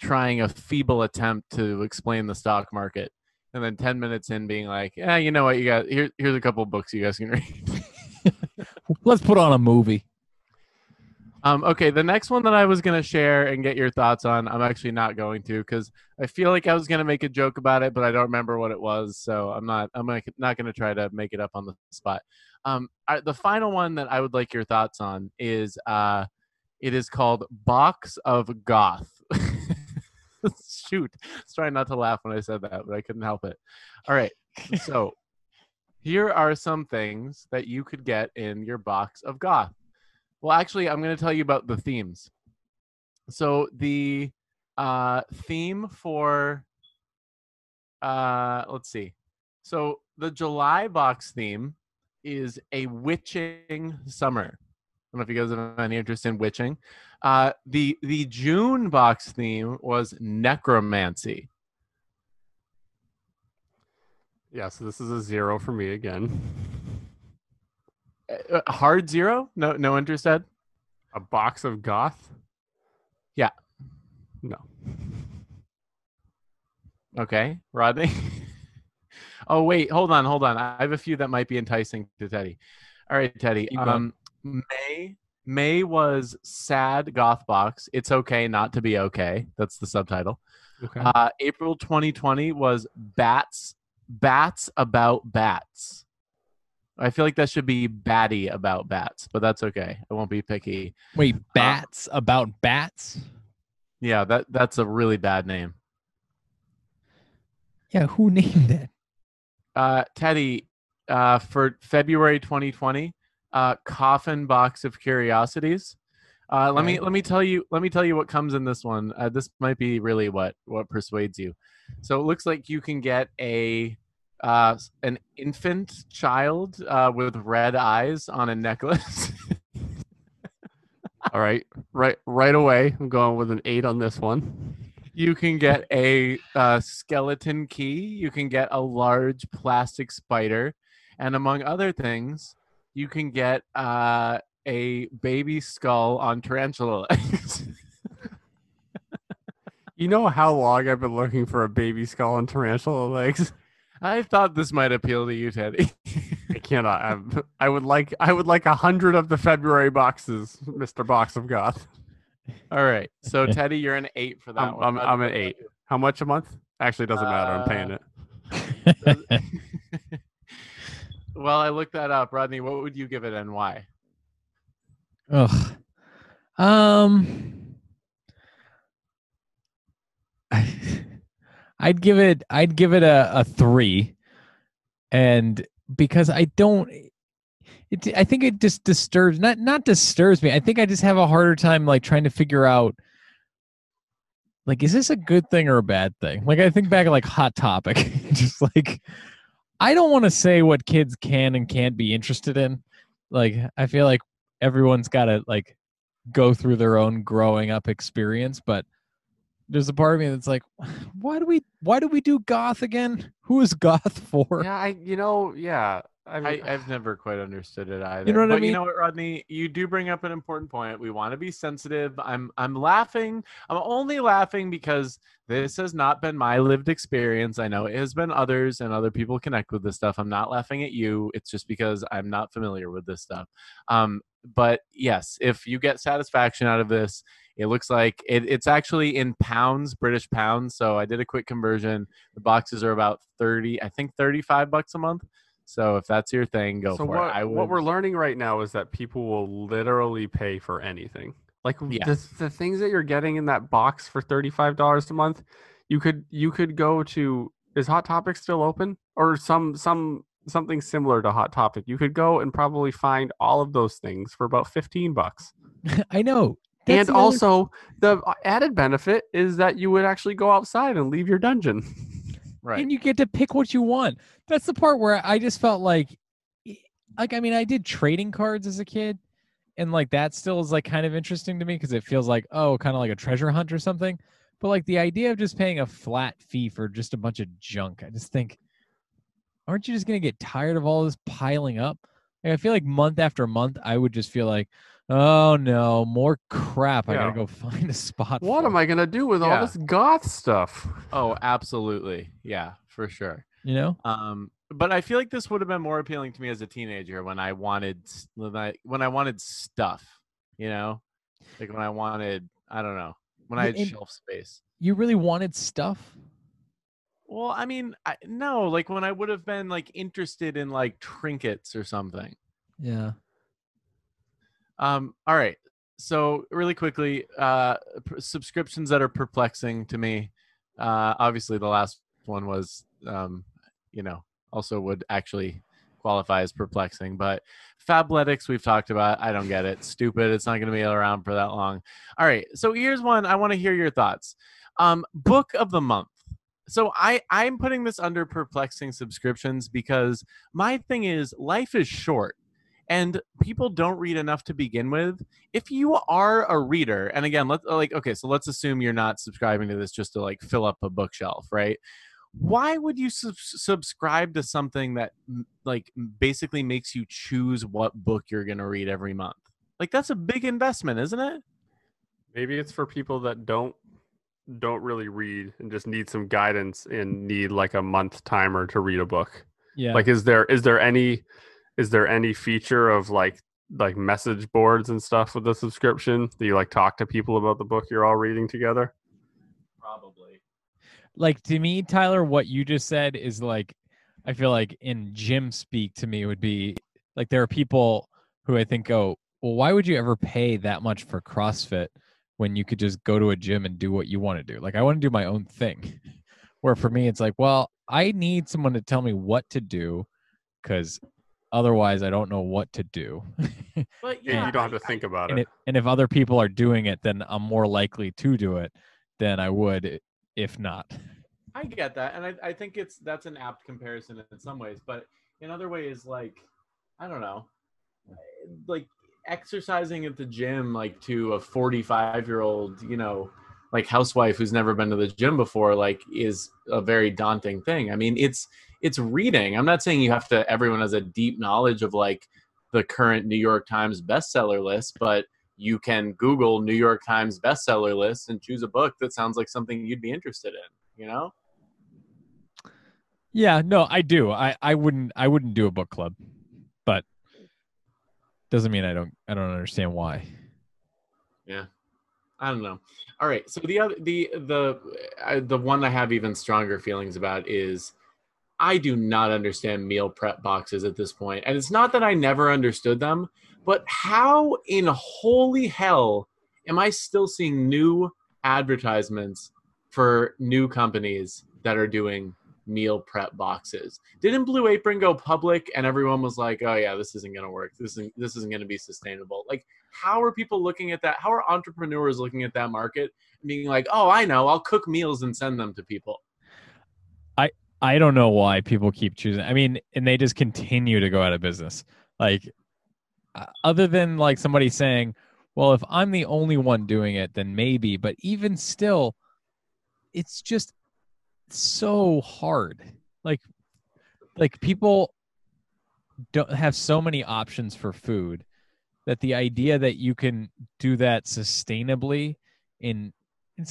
[SPEAKER 1] trying a feeble attempt to explain the stock market and then 10 minutes in being like yeah you know what you got here, here's a couple books you guys can read [LAUGHS]
[SPEAKER 2] Let's put on a movie.
[SPEAKER 1] Um, okay, the next one that I was gonna share and get your thoughts on, I'm actually not going to because I feel like I was gonna make a joke about it, but I don't remember what it was, so I'm not. I'm not gonna try to make it up on the spot. Um, I, the final one that I would like your thoughts on is, uh, it is called Box of Goth. [LAUGHS] Shoot, I was trying not to laugh when I said that, but I couldn't help it. All right, so [LAUGHS] here are some things that you could get in your box of goth. Well, actually, I'm going to tell you about the themes. So the uh, theme for uh, let's see. So the July box theme is a witching summer. I don't know if you guys have any interest in witching. Uh, the the June box theme was necromancy.
[SPEAKER 3] yeah. So this is a zero for me again. [LAUGHS]
[SPEAKER 1] Uh, hard zero? No, no interest, Ed.
[SPEAKER 3] A box of goth.
[SPEAKER 1] Yeah.
[SPEAKER 3] No.
[SPEAKER 1] Okay, Rodney. [LAUGHS] oh wait, hold on, hold on. I have a few that might be enticing to Teddy. All right, Teddy. Um, May May was sad goth box. It's okay not to be okay. That's the subtitle.
[SPEAKER 3] Okay.
[SPEAKER 1] Uh, April 2020 was bats bats about bats. I feel like that should be batty about bats, but that's okay. I won't be picky.
[SPEAKER 2] Wait, bats about bats?
[SPEAKER 1] Yeah, that that's a really bad name.
[SPEAKER 2] Yeah, who [LAUGHS] named it?
[SPEAKER 1] Uh, Teddy, uh, for February 2020, uh, coffin box of curiosities. Uh, let me let me tell you let me tell you what comes in this one. Uh, this might be really what what persuades you. So it looks like you can get a uh, an infant child uh, with red eyes on a necklace. [LAUGHS]
[SPEAKER 3] All right, right, right away. I'm going with an eight on this one.
[SPEAKER 1] you can get a uh, skeleton key. You can get a large plastic spider, and among other things, you can get uh, a baby skull on tarantula legs. [LAUGHS]
[SPEAKER 3] You know how long I've been looking for a baby skull on tarantula legs?
[SPEAKER 1] I thought this might appeal to you, Teddy. [LAUGHS]
[SPEAKER 3] I cannot. I'm, I would like. I would like a hundred of the February boxes, Mister Box of Goth.
[SPEAKER 1] All right, so Teddy, you're an eight for that
[SPEAKER 3] I'm,
[SPEAKER 1] one.
[SPEAKER 3] I'm, I'm an eight. How much a month? Actually, doesn't matter. I'm paying
[SPEAKER 1] Uh,
[SPEAKER 3] it. [LAUGHS]
[SPEAKER 1] well, I looked that up, Rodney. What would you give it and why?
[SPEAKER 2] Ugh. Um I'd give it I'd give it a, a three. And because I don't it I think it just disturbs not not disturbs me. I think I just have a harder time like trying to figure out like is this a good thing or a bad thing? Like I think back at like hot topic. [LAUGHS] just like I don't want to say what kids can and can't be interested in. Like I feel like everyone's got to like go through their own growing up experience but there's a part of me that's like [SIGHS] why do we why do we do goth again who is goth [LAUGHS] for
[SPEAKER 3] Yeah, I. You know. Yeah. I
[SPEAKER 1] I,
[SPEAKER 3] mean, [SIGHS]
[SPEAKER 1] I've never quite understood it either.
[SPEAKER 2] You know what I mean?
[SPEAKER 1] you know what, Rodney? You do bring up an important point. We want to be sensitive. I'm I'm laughing. I'm only laughing because this has not been my lived experience. I know it has been others and other people connect with this stuff. I'm not laughing at you. It's just because I'm not familiar with this stuff. Um, but yes, if you get satisfaction out of this, it looks like it, it's actually in pounds, British pounds. So I did a quick conversion. The boxes are about 30, I think 35 bucks a month. So if that's your thing, go
[SPEAKER 3] so
[SPEAKER 1] for
[SPEAKER 3] what,
[SPEAKER 1] it. I would,
[SPEAKER 3] what we're learning right now is that people will literally pay for anything. Like
[SPEAKER 1] Yeah.
[SPEAKER 3] the, the things that you're getting in that box for thirty five dollars a month, you could you could go to is Hot Topic still open or some some something similar to Hot Topic. You could go and probably find all of those things for about fifteen bucks. [LAUGHS]
[SPEAKER 2] i know That's
[SPEAKER 3] and
[SPEAKER 2] the other-
[SPEAKER 3] also the uh, added benefit is that you would actually go outside and leave your dungeon. [LAUGHS]
[SPEAKER 1] right.
[SPEAKER 2] and you get to pick what you want that's the part where i just felt like like i mean i did trading cards as a kid and like that still is like kind of interesting to me because it feels like oh kind of like a treasure hunt or something but like the idea of just paying a flat fee for just a bunch of junk i just think aren't you just going to get tired of all this piling up like, i feel like month after month i would just feel like oh no more crap i gotta go [LAUGHS] find a spot
[SPEAKER 3] What
[SPEAKER 2] for.
[SPEAKER 3] am I gonna do with
[SPEAKER 1] Yeah.
[SPEAKER 3] all this goth stuff?
[SPEAKER 1] oh, absolutely. Yeah, for sure.
[SPEAKER 2] you know
[SPEAKER 1] Um, but I feel like this would have been more appealing to me as a teenager when I wanted when I when I wanted stuff. You know, like when I wanted I don't know when I had
[SPEAKER 2] and-
[SPEAKER 1] shelf space.
[SPEAKER 2] you really wanted stuff
[SPEAKER 1] Well, I mean, I, no, like when I would have been like interested in like trinkets or something.
[SPEAKER 2] yeah
[SPEAKER 1] Um, all right. So really quickly, uh, p- subscriptions that are perplexing to me. Uh, obviously, the last one was, um, you know, also would actually qualify as perplexing. But Fabletics, we've talked about. I don't get it. Stupid. It's not going to be around for that long. All right. So here's one. I want to hear your thoughts. Um, book of the month. So I I'm putting this under perplexing subscriptions because my thing is life is short and people don't read enough to begin with. If you are a reader and again let's uh, like okay so let's assume you're not subscribing to this just to like fill up a bookshelf right? Why would you sub- subscribe to something that like basically makes you choose what book you're going to read every month? Like that's a big investment isn't it?
[SPEAKER 3] Maybe it's for people that don't don't really read and just need some guidance and need like a month timer to read a book.
[SPEAKER 2] yeah.
[SPEAKER 3] Like is there is there any is there any feature of like like message boards and stuff with the subscription? Do you like talk to people about the book you're all reading together?
[SPEAKER 1] probably
[SPEAKER 2] like to me tyler what you just said is like i feel like in gym speak to me would be like there are people who I think go, well, why would you ever pay that much for CrossFit when you could just go to a gym and do what you want to do? Like I want to do my own thing. [LAUGHS] Where for me, it's like, well, I need someone to tell me what to do because otherwise I don't know what to do. [LAUGHS]
[SPEAKER 1] But
[SPEAKER 3] Yeah,
[SPEAKER 1] yeah,
[SPEAKER 3] you don't have to think about
[SPEAKER 2] and
[SPEAKER 3] it.
[SPEAKER 2] if, and if other people are doing it, then I'm more likely to do it than I would if not.
[SPEAKER 1] I get that, and I, I think it's that's an apt comparison in some ways, but in other ways, like I don't know, like exercising at the gym, like to a forty-five-year-old, you know, like housewife who's never been to the gym before, like is a very daunting thing. I mean, it's it's reading. I'm not saying you have to. Everyone has a deep knowledge of like the current New York Times bestseller list, but you can Google New York Times bestseller list and choose a book that sounds like something you'd be interested in. You know.
[SPEAKER 2] Yeah, no, I do. I I wouldn't I wouldn't do a book club, but doesn't mean I don't I don't understand why. Yeah.
[SPEAKER 1] I don't know. All right. So the other the the uh, the one I have even stronger feelings about is I do not understand meal prep boxes at this point. And it's not that I never understood them, but how in holy hell am I still seeing new advertisements for new companies that are doing meal prep boxes? Didn't Blue Apron go public and everyone was like, "Oh yeah, this isn't going to work. This isn't this isn't going to be sustainable." Like how are people looking at that? How are entrepreneurs looking at that market and being like, "Oh, I know. I'll cook meals and send them to people."
[SPEAKER 2] I don't know why people keep choosing. I mean, and they just continue to go out of business. Like, uh, other than like somebody saying, "Well, if I'm the only one doing it, then maybe." But even still, it's just so hard. Like, like people don't have so many options for food that the idea that you can do that sustainably in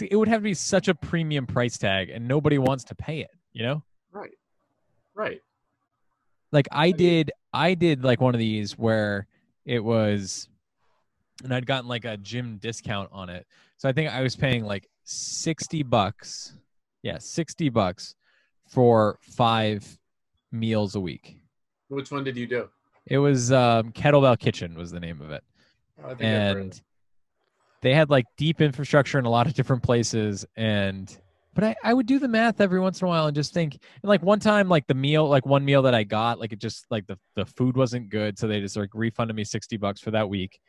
[SPEAKER 2] it would have to be such a premium price tag, and nobody wants to pay it. You know
[SPEAKER 1] Right. Right.
[SPEAKER 2] like I did I did like one of these where it was and I'd gotten like a gym discount on it. So I think I was paying like 60 bucks. Yeah, 60 bucks for 5 meals a week.
[SPEAKER 1] Which one did you do?
[SPEAKER 2] It was um Kettlebell Kitchen was the name of it.
[SPEAKER 1] I think I've heard of
[SPEAKER 2] And they had like deep infrastructure in a lot of different places and but I, I would do the math every once in a while and just think and like one time like the meal like one meal that I got like it just like the the food wasn't good so they just like refunded me 60 bucks for that week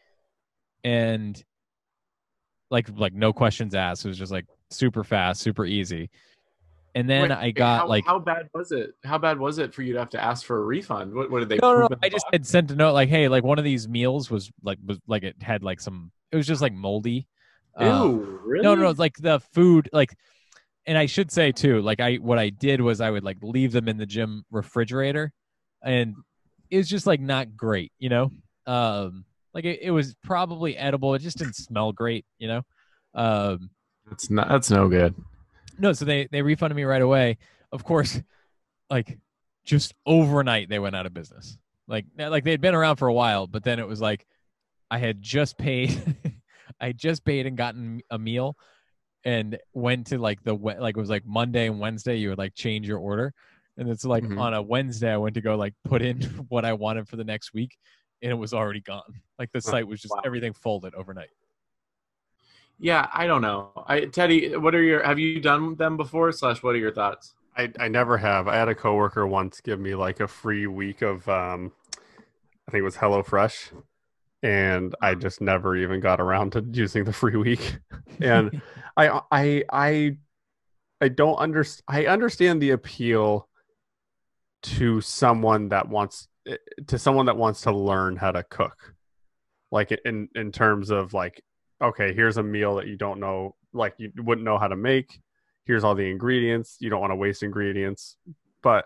[SPEAKER 2] and like like no questions asked it was just like super fast super easy and then
[SPEAKER 1] Wait,
[SPEAKER 2] I got
[SPEAKER 1] how,
[SPEAKER 2] like
[SPEAKER 1] how bad was it? How bad was it for you to have to ask for a refund? What, what did they?
[SPEAKER 2] no, no, no. I just
[SPEAKER 1] box?
[SPEAKER 2] had sent a note like, hey, like one of these meals was like was like it had like some it was just like moldy.
[SPEAKER 1] Ew,
[SPEAKER 2] Um,
[SPEAKER 1] really?
[SPEAKER 2] No, no, no, like the food, like, and I should say too, like I what I did was I would like leave them in the gym refrigerator, and it was just like not great, you know. Um, like it, it was probably edible. It just didn't smell great, you know. Um,
[SPEAKER 1] That's not. That's no good.
[SPEAKER 2] no, so they they refunded me right away. Of course, like just overnight they went out of business. Like like they had been around for a while, but then it was like I had just paid, [LAUGHS] I had just paid and gotten a meal, and went to like the we- like it was like Monday and Wednesday you would like change your order, and it's like
[SPEAKER 1] Mhm.
[SPEAKER 2] on a Wednesday I went to go like put in [LAUGHS] what I wanted for the next week, and it was already gone. Like the site was just
[SPEAKER 1] Wow.
[SPEAKER 2] everything folded overnight.
[SPEAKER 1] Yeah, I don't know. I Teddy, what are your? Have you done them before? Slash, what are your thoughts?
[SPEAKER 3] I, I never have. I had a coworker once give me like a free week of um I think it was HelloFresh and I just never even got around to using the free week. [LAUGHS] And [LAUGHS] I I I I don't understand I understand the appeal to someone that wants eh, to someone that wants to learn how to cook. Like in in terms of like okay, here's a meal that you don't know like you wouldn't know how to make here's all the ingredients you don't want to waste ingredients but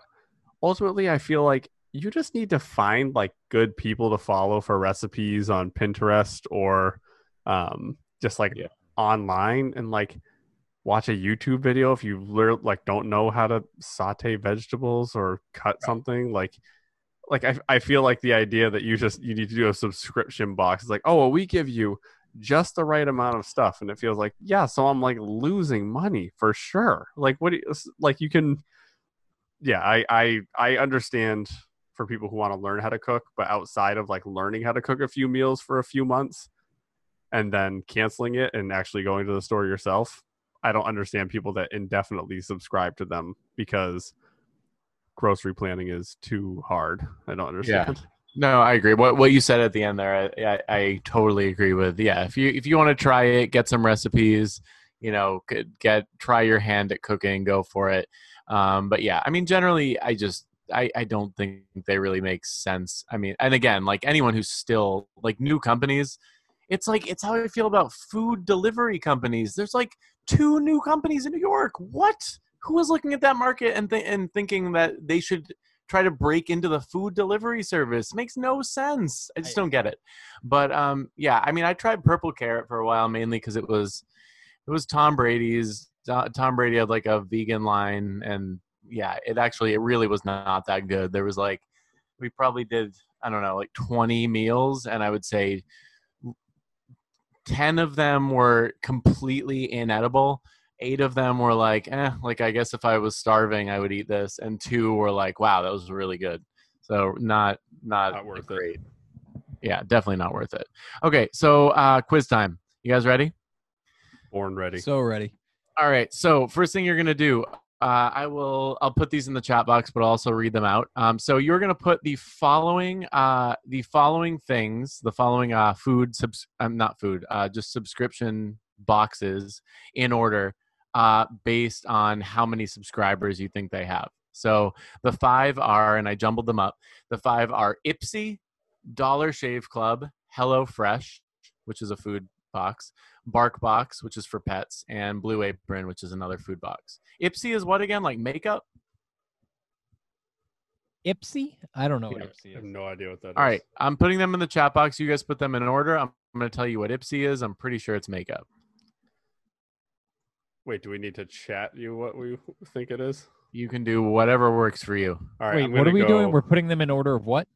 [SPEAKER 3] ultimately i feel like you just need to find like good people to follow for recipes on pinterest or um, just like
[SPEAKER 1] Yeah.
[SPEAKER 3] online and like watch a youtube video if you learn like don't know how to saute vegetables or cut something. Like like I, I feel like the idea that you just you need to do a subscription box is like oh well we give you just the right amount of stuff. And it feels like yeah so i'm like losing money for sure. Like what do you, like you can yeah i i i understand for people who want to learn how to cook, but outside of like learning how to cook a few meals for a few months and then canceling it and actually going to the store yourself, I don't understand people that indefinitely subscribe to them because grocery planning is too hard. I don't understand.
[SPEAKER 1] No, I agree. What what you said at the end there, I, I, I totally agree with. Yeah, if you if you want to try it, get some recipes. You know, get try your hand at cooking, go for it. Um, but yeah, I mean, generally, I just I, I don't think they really make sense. I mean, and again, like anyone who's still like new companies, it's like it's how I feel about food delivery companies. There's like two new companies in New York. What? Who is looking at that market and th- and thinking that they should try to break into the food delivery service? Makes no sense. I just don't get it. But um, yeah, I mean, I tried Purple Carrot for a while mainly because it was it was Tom Brady's. Uh, Tom Brady had like a vegan line, and yeah, it actually it really was not that good. There was like we probably did I don't know like 20 meals, and I would say 10 of them were completely inedible. Eight of them were like, eh, like I guess if I was starving, I would eat this, and two were like, wow, that was really good. So not not,
[SPEAKER 3] Not worth it.
[SPEAKER 1] Yeah, definitely not worth it. Okay, so uh, quiz time. You guys ready?
[SPEAKER 3] Born ready.
[SPEAKER 2] So ready.
[SPEAKER 1] All right. So first thing you're gonna do, uh, I will. I'll put these in the chat box, but I'll also read them out. Um, so you're gonna put the following, uh, the following things, the following uh, food, subs- um, not food, uh, just subscription boxes in order, uh, based on how many subscribers you think they have. So the five are, and I jumbled them up. The five are Ipsy, Dollar Shave Club, Hello Fresh, which is a food box, Bark Box, which is for pets, and Blue Apron, which is another food box. Ipsy is what again? Like makeup?
[SPEAKER 2] Ipsy? I don't know what
[SPEAKER 1] Yeah.
[SPEAKER 2] Ipsy
[SPEAKER 3] I have no idea what that is.
[SPEAKER 1] All right, I'm putting them in the chat box. You guys put them in order. I'm, I'm going to tell you what Ipsy is. I'm pretty sure it's makeup.
[SPEAKER 3] Wait, do we need to chat you what we think it is?
[SPEAKER 1] You can do whatever works for you
[SPEAKER 3] All right.
[SPEAKER 2] Wait, what are
[SPEAKER 3] gonna
[SPEAKER 2] we doing? We're putting them in order of what?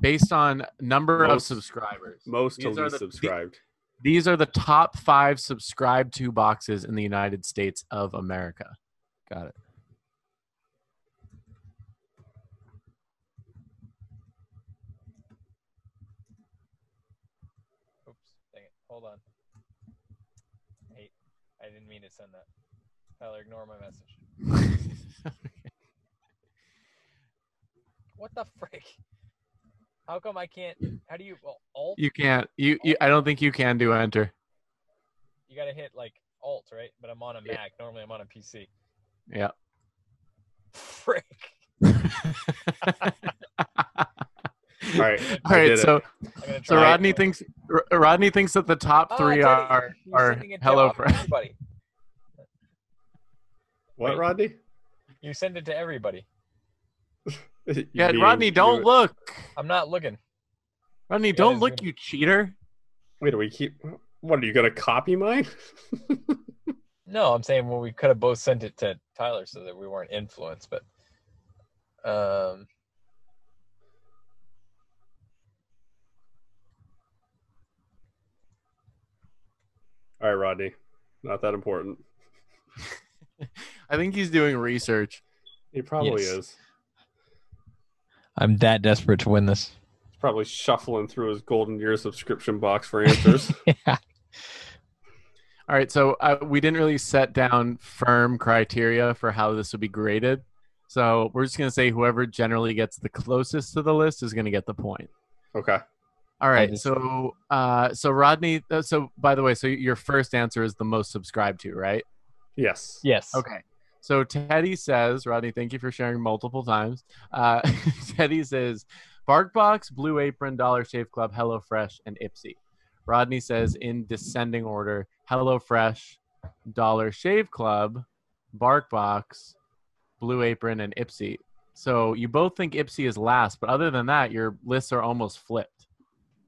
[SPEAKER 1] based on number
[SPEAKER 3] Most-
[SPEAKER 1] of subscribers.
[SPEAKER 3] most to
[SPEAKER 1] These are
[SPEAKER 3] least
[SPEAKER 1] the-
[SPEAKER 3] subscribed.
[SPEAKER 1] These are the top five subscribed to boxes in the United States of America.
[SPEAKER 2] Got it. Oops. Dang it. Hold on. Hey, I didn't mean to send that. Tyler, ignore my message. [LAUGHS] What the frick? How come I can't? How do you? Well, alt.
[SPEAKER 1] you can't. You, you. I don't think you can do enter.
[SPEAKER 2] You gotta hit like alt, right? But I'm on a
[SPEAKER 1] Yeah.
[SPEAKER 2] Mac. Normally, I'm on a PC.
[SPEAKER 1] Yeah.
[SPEAKER 2] Frick. [LAUGHS]
[SPEAKER 3] All right.
[SPEAKER 1] All right. So, so
[SPEAKER 2] try it.
[SPEAKER 1] Rodney thinks R- Rodney thinks that the top
[SPEAKER 2] Oh,
[SPEAKER 1] three are
[SPEAKER 2] you're
[SPEAKER 1] are
[SPEAKER 2] sending it to
[SPEAKER 1] Hello
[SPEAKER 2] off-
[SPEAKER 1] Fresh.
[SPEAKER 2] Everybody.
[SPEAKER 3] What,
[SPEAKER 2] Wait.
[SPEAKER 3] Rodney?
[SPEAKER 2] You send it to everybody. [LAUGHS]
[SPEAKER 3] You
[SPEAKER 1] Yeah,
[SPEAKER 3] mean
[SPEAKER 1] Rodney, don't
[SPEAKER 3] you-
[SPEAKER 1] look.
[SPEAKER 2] I'm not looking.
[SPEAKER 1] Rodney,
[SPEAKER 2] Yeah,
[SPEAKER 1] don't
[SPEAKER 2] it's
[SPEAKER 1] look,
[SPEAKER 2] good.
[SPEAKER 1] you cheater.
[SPEAKER 3] Wait, do we keep? What are you gonna copy mine? [LAUGHS]
[SPEAKER 2] No, I'm saying well, we could have both sent it to Tyler so that we weren't influenced, but um,
[SPEAKER 3] All right, Rodney. Not that important. [LAUGHS]
[SPEAKER 1] I think he's doing research.
[SPEAKER 3] He probably
[SPEAKER 2] Yes.
[SPEAKER 3] is.
[SPEAKER 2] I'm that desperate to win this.
[SPEAKER 3] He's probably shuffling through his golden year subscription box for answers. [LAUGHS]
[SPEAKER 2] yeah.
[SPEAKER 1] All right, so uh, we didn't really set down firm criteria for how this would be graded. So we're just going to say whoever generally gets the closest to the list is going to get the point.
[SPEAKER 3] okay.
[SPEAKER 1] All right. So, uh, so Rodney. Uh, so, by the way, so your first answer is the most subscribed to, right?
[SPEAKER 3] Yes.
[SPEAKER 2] Yes.
[SPEAKER 1] Okay. So Teddy says, Rodney, thank you for sharing multiple times. Uh, [LAUGHS] Teddy says, BarkBox, Blue Apron, Dollar Shave Club, HelloFresh, and Ipsy. Rodney says, in descending order, HelloFresh, Dollar Shave Club, BarkBox, Blue Apron, and Ipsy. So you both think Ipsy is last, but other than that, your lists are almost flipped.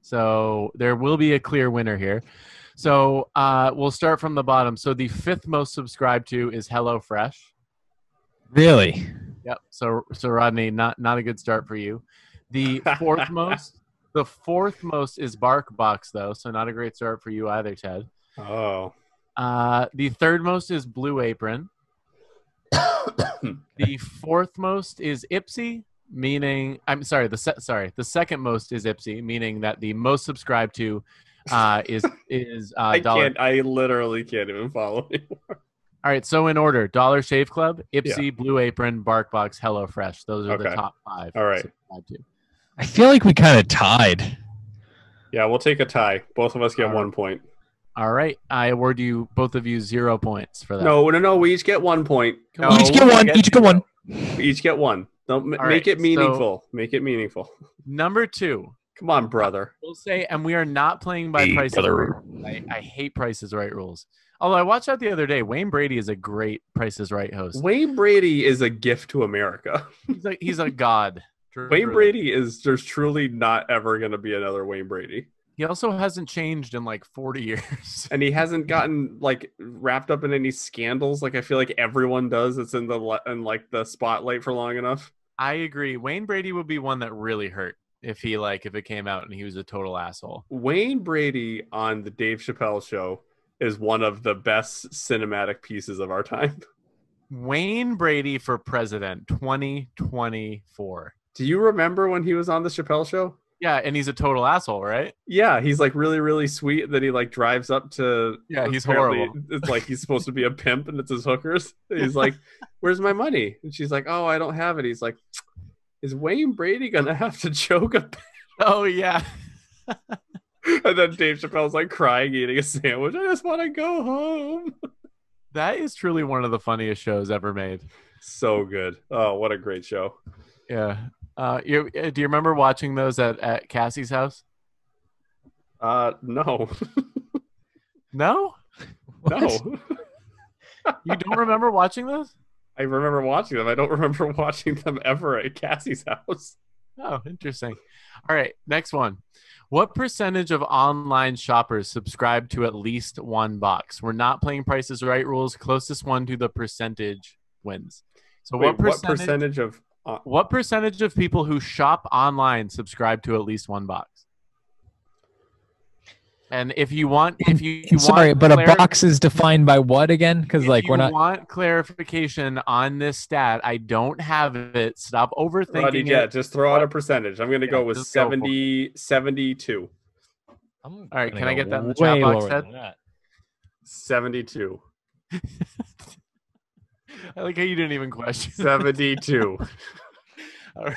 [SPEAKER 1] So there will be a clear winner here. So uh, we'll start from the bottom. So the fifth most subscribed to is HelloFresh.
[SPEAKER 2] Really?
[SPEAKER 1] Yep. So so Rodney, not not a good start for you. The fourth [LAUGHS] most, the fourth most is BarkBox though, so not a great start for you either, Ted.
[SPEAKER 3] Oh.
[SPEAKER 1] Uh, the third most is Blue Apron. [COUGHS] The fourth most is Ipsy. meaning I'm sorry. The se- sorry the second most is Ipsy, meaning that the most subscribed to uh, is is uh,
[SPEAKER 3] I
[SPEAKER 1] Dollar.
[SPEAKER 3] can't. I literally can't even follow [LAUGHS] anymore.
[SPEAKER 1] All right, so in order: Dollar Shave Club, Ipsy, Blue Apron, BarkBox, HelloFresh. Those are the top five.
[SPEAKER 3] All right.
[SPEAKER 1] to.
[SPEAKER 2] I feel like we kind of tied.
[SPEAKER 3] Yeah, we'll take a tie. Both of us get
[SPEAKER 1] All right.
[SPEAKER 3] one point.
[SPEAKER 1] All right, I award you both of you zero points for that.
[SPEAKER 3] No, no, no. We each get one point. No,
[SPEAKER 1] on.
[SPEAKER 2] each get one.
[SPEAKER 1] get
[SPEAKER 2] Each get one.
[SPEAKER 3] we each get one. Don't m- make
[SPEAKER 1] right,
[SPEAKER 3] it
[SPEAKER 1] so-
[SPEAKER 3] meaningful. make it meaningful.
[SPEAKER 1] Number two,
[SPEAKER 3] Come on, brother.
[SPEAKER 1] we'll say, and we are not playing by
[SPEAKER 2] Hey,
[SPEAKER 1] prices.
[SPEAKER 2] brother.
[SPEAKER 1] Right. I, I hate Prices Right rules. Although I watched that the other day, Wayne Brady is a great Prices Right host.
[SPEAKER 3] Wayne Brady is a gift to America.
[SPEAKER 1] He's like he's a god. [LAUGHS]
[SPEAKER 3] Wayne
[SPEAKER 1] Truly.
[SPEAKER 3] Brady is there's truly not ever going to be another Wayne Brady.
[SPEAKER 1] He also hasn't changed in like 40 [LAUGHS] years.
[SPEAKER 3] And he hasn't gotten like wrapped up in any scandals like I feel like everyone does that's in the li- in like the spotlight for long enough.
[SPEAKER 1] I agree. Wayne Brady would be one that really hurt if he like if it came out and he was a total asshole.
[SPEAKER 3] Wayne Brady on the Dave Chappelle show is one of the best cinematic pieces of our time.
[SPEAKER 1] Wayne Brady for president 2024.
[SPEAKER 3] Do you remember when he was on the Chappelle show?
[SPEAKER 1] Yeah, and he's a total asshole, right?
[SPEAKER 3] Yeah, he's like really, really sweet. That he like drives up to.
[SPEAKER 1] Yeah, he's horrible.
[SPEAKER 3] It's like he's [LAUGHS] supposed to be a pimp, and it's his hookers. He's like, "Where's my money?" And she's like, "Oh, I don't have it." He's like, "Is Wayne Brady gonna have to [LAUGHS] choke a?"
[SPEAKER 1] Oh yeah. [LAUGHS]
[SPEAKER 3] And then Dave Chappelle's like crying, eating a sandwich. I just want to go home. [LAUGHS]
[SPEAKER 1] That is truly one of the funniest shows ever made.
[SPEAKER 3] So good. Oh, what a great show.
[SPEAKER 1] Yeah. Uh, you, uh, do you remember watching those at, at Cassie's house?
[SPEAKER 3] Uh, no,
[SPEAKER 1] No,
[SPEAKER 3] no.
[SPEAKER 1] you don't remember watching those?
[SPEAKER 3] I remember watching them. I don't [LAUGHS] remember watching them ever at Cassie's house.
[SPEAKER 1] Oh, interesting. All right, next one. What percentage of online shoppers subscribe to at least one box? We're not playing Prices Right rules. Closest one to the percentage wins. So
[SPEAKER 3] Wait,
[SPEAKER 1] what percentage?
[SPEAKER 3] what percentage of? Uh,
[SPEAKER 1] What percentage of people who shop online subscribe to at least one box? And if you want, if you, you [LAUGHS]
[SPEAKER 2] Sorry,
[SPEAKER 1] want
[SPEAKER 2] but a box is defined by what again? Because like
[SPEAKER 1] you
[SPEAKER 2] we're not.
[SPEAKER 1] want clarification on this stat, I don't have it. Stop overthinking
[SPEAKER 3] Rodney,
[SPEAKER 1] it.
[SPEAKER 3] yeah, just throw out a percentage. I'm going to
[SPEAKER 1] Yeah,
[SPEAKER 3] go with
[SPEAKER 1] just go for it.
[SPEAKER 3] 70, 72.
[SPEAKER 2] I'm
[SPEAKER 1] All right, can I get that in the chat box,
[SPEAKER 2] lower
[SPEAKER 1] Ted?
[SPEAKER 2] than that.
[SPEAKER 3] 72. [LAUGHS]
[SPEAKER 1] I like how you didn't even question.
[SPEAKER 3] 72. [LAUGHS]
[SPEAKER 1] All right.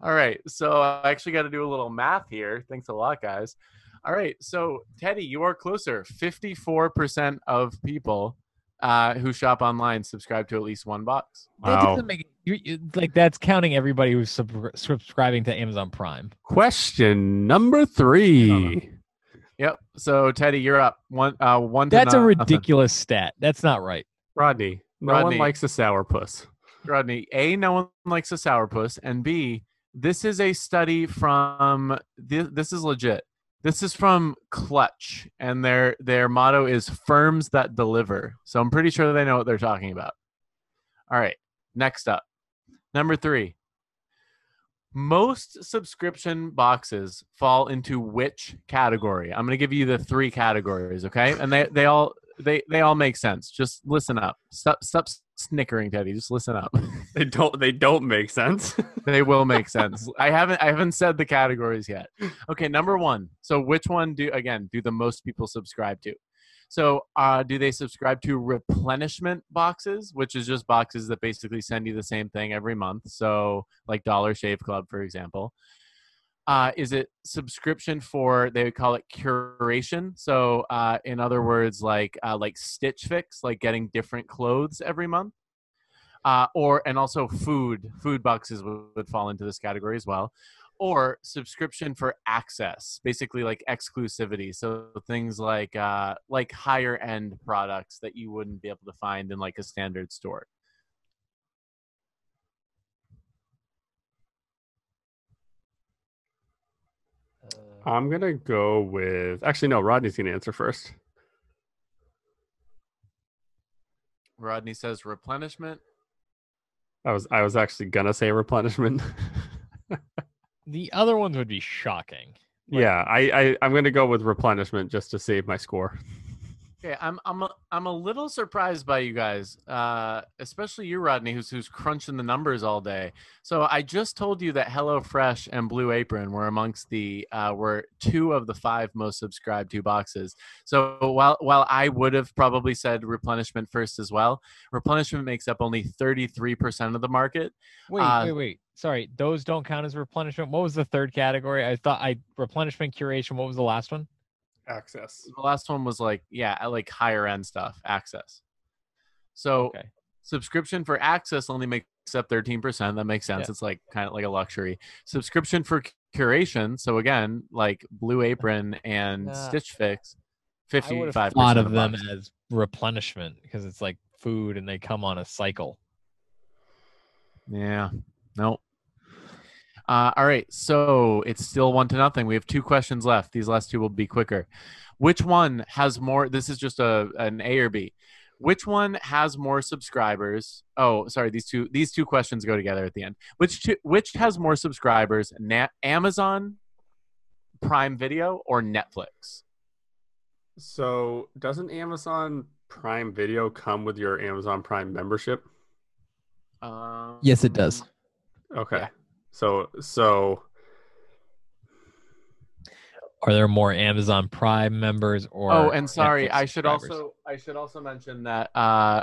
[SPEAKER 1] All right. So I actually got to do a little math here. Thanks a lot, guys. All right. So Teddy, you are closer. Fifty-four percent of people uh, who shop online subscribe to at least one box.
[SPEAKER 2] That doesn't make you, you, like that's counting everybody who's sub- subscribing to Amazon Prime.
[SPEAKER 3] Question number three.
[SPEAKER 1] Yep. So Teddy, you're up. One. Uh, one. To
[SPEAKER 2] That's a
[SPEAKER 1] no- nothing. [LAUGHS]
[SPEAKER 2] ridiculous stat. That's not right.
[SPEAKER 3] Rodney, no
[SPEAKER 1] Rodney.
[SPEAKER 3] one likes a sourpuss.
[SPEAKER 1] Rodney, A, no one likes a sourpuss, and B, this is a study from this, this is legit. This is from Clutch, and their their motto is firms that deliver. So I'm pretty sure they know what they're talking about. All right, next up. Number three. Most subscription boxes fall into which category? I'm gonna give you the three categories, okay? And they, they all they they all make sense. Just listen up. Stop stop snickering, Teddy. Just listen up. [LAUGHS]
[SPEAKER 3] They don't they don't make sense. [LAUGHS]
[SPEAKER 1] they will make sense. I haven't I haven't said the categories yet. Okay, number one. So which one do again do the most people subscribe to? So uh, do they subscribe to replenishment boxes, which is just boxes that basically send you the same thing every month? So like Dollar Shave Club, for example. Uh, is it subscription for they would call it curation? So uh, in other words, like uh, like Stitch Fix, like getting different clothes every month? Uh, or and also food food boxes would, would fall into this category as well. Or subscription for access basically like exclusivity. So things like uh, like higher end products that you wouldn't be able to find in like a standard store
[SPEAKER 3] I'm gonna go with actually no, Rodney's gonna answer first.
[SPEAKER 1] rodney says replenishment
[SPEAKER 3] I was I was actually gonna say replenishment. [LAUGHS]
[SPEAKER 2] The other ones would be shocking. Like-
[SPEAKER 3] yeah, I, I I'm gonna go with replenishment just to save my score.
[SPEAKER 1] Okay, I'm I'm a, I'm a little surprised by you guys, uh, especially you, Rodney, who's who's crunching the numbers all day. So I just told you that HelloFresh and Blue Apron were amongst the uh, were two of the five most subscribed to boxes. So while while I would have probably said replenishment first as well, replenishment makes up only 33 percent of the market.
[SPEAKER 2] Wait,
[SPEAKER 1] Uh,
[SPEAKER 2] wait, wait. Sorry, those don't count as replenishment. What was the third category? I thought I replenishment curation. What was the last one?
[SPEAKER 3] Access.
[SPEAKER 1] The last one was like yeah, like higher end stuff, access. So
[SPEAKER 2] Okay.
[SPEAKER 1] subscription for access only makes up 13% that makes sense
[SPEAKER 2] Yeah.
[SPEAKER 1] it's like kind of like a luxury subscription for curation so again like blue apron and
[SPEAKER 2] Nah.
[SPEAKER 1] stitch fix
[SPEAKER 2] I would
[SPEAKER 1] 55%
[SPEAKER 2] have thought of them
[SPEAKER 1] box.
[SPEAKER 2] as replenishment because it's like food and they come on a cycle.
[SPEAKER 1] yeah nope uh, all right so it's still one to nothing we have two questions left these last two will be quicker which one has more this is just a an a or b which one has more subscribers oh sorry these two these two questions go together at the end which two, which has more subscribers Na- amazon prime video or netflix
[SPEAKER 3] So doesn't Amazon Prime Video come with your Amazon Prime membership?
[SPEAKER 1] um,
[SPEAKER 2] Yes, it does.
[SPEAKER 3] Okay.
[SPEAKER 1] Yeah.
[SPEAKER 3] So so
[SPEAKER 2] Are there more Amazon Prime members or?
[SPEAKER 1] oh and sorry
[SPEAKER 2] Netflix
[SPEAKER 1] i should also i should also mention that uh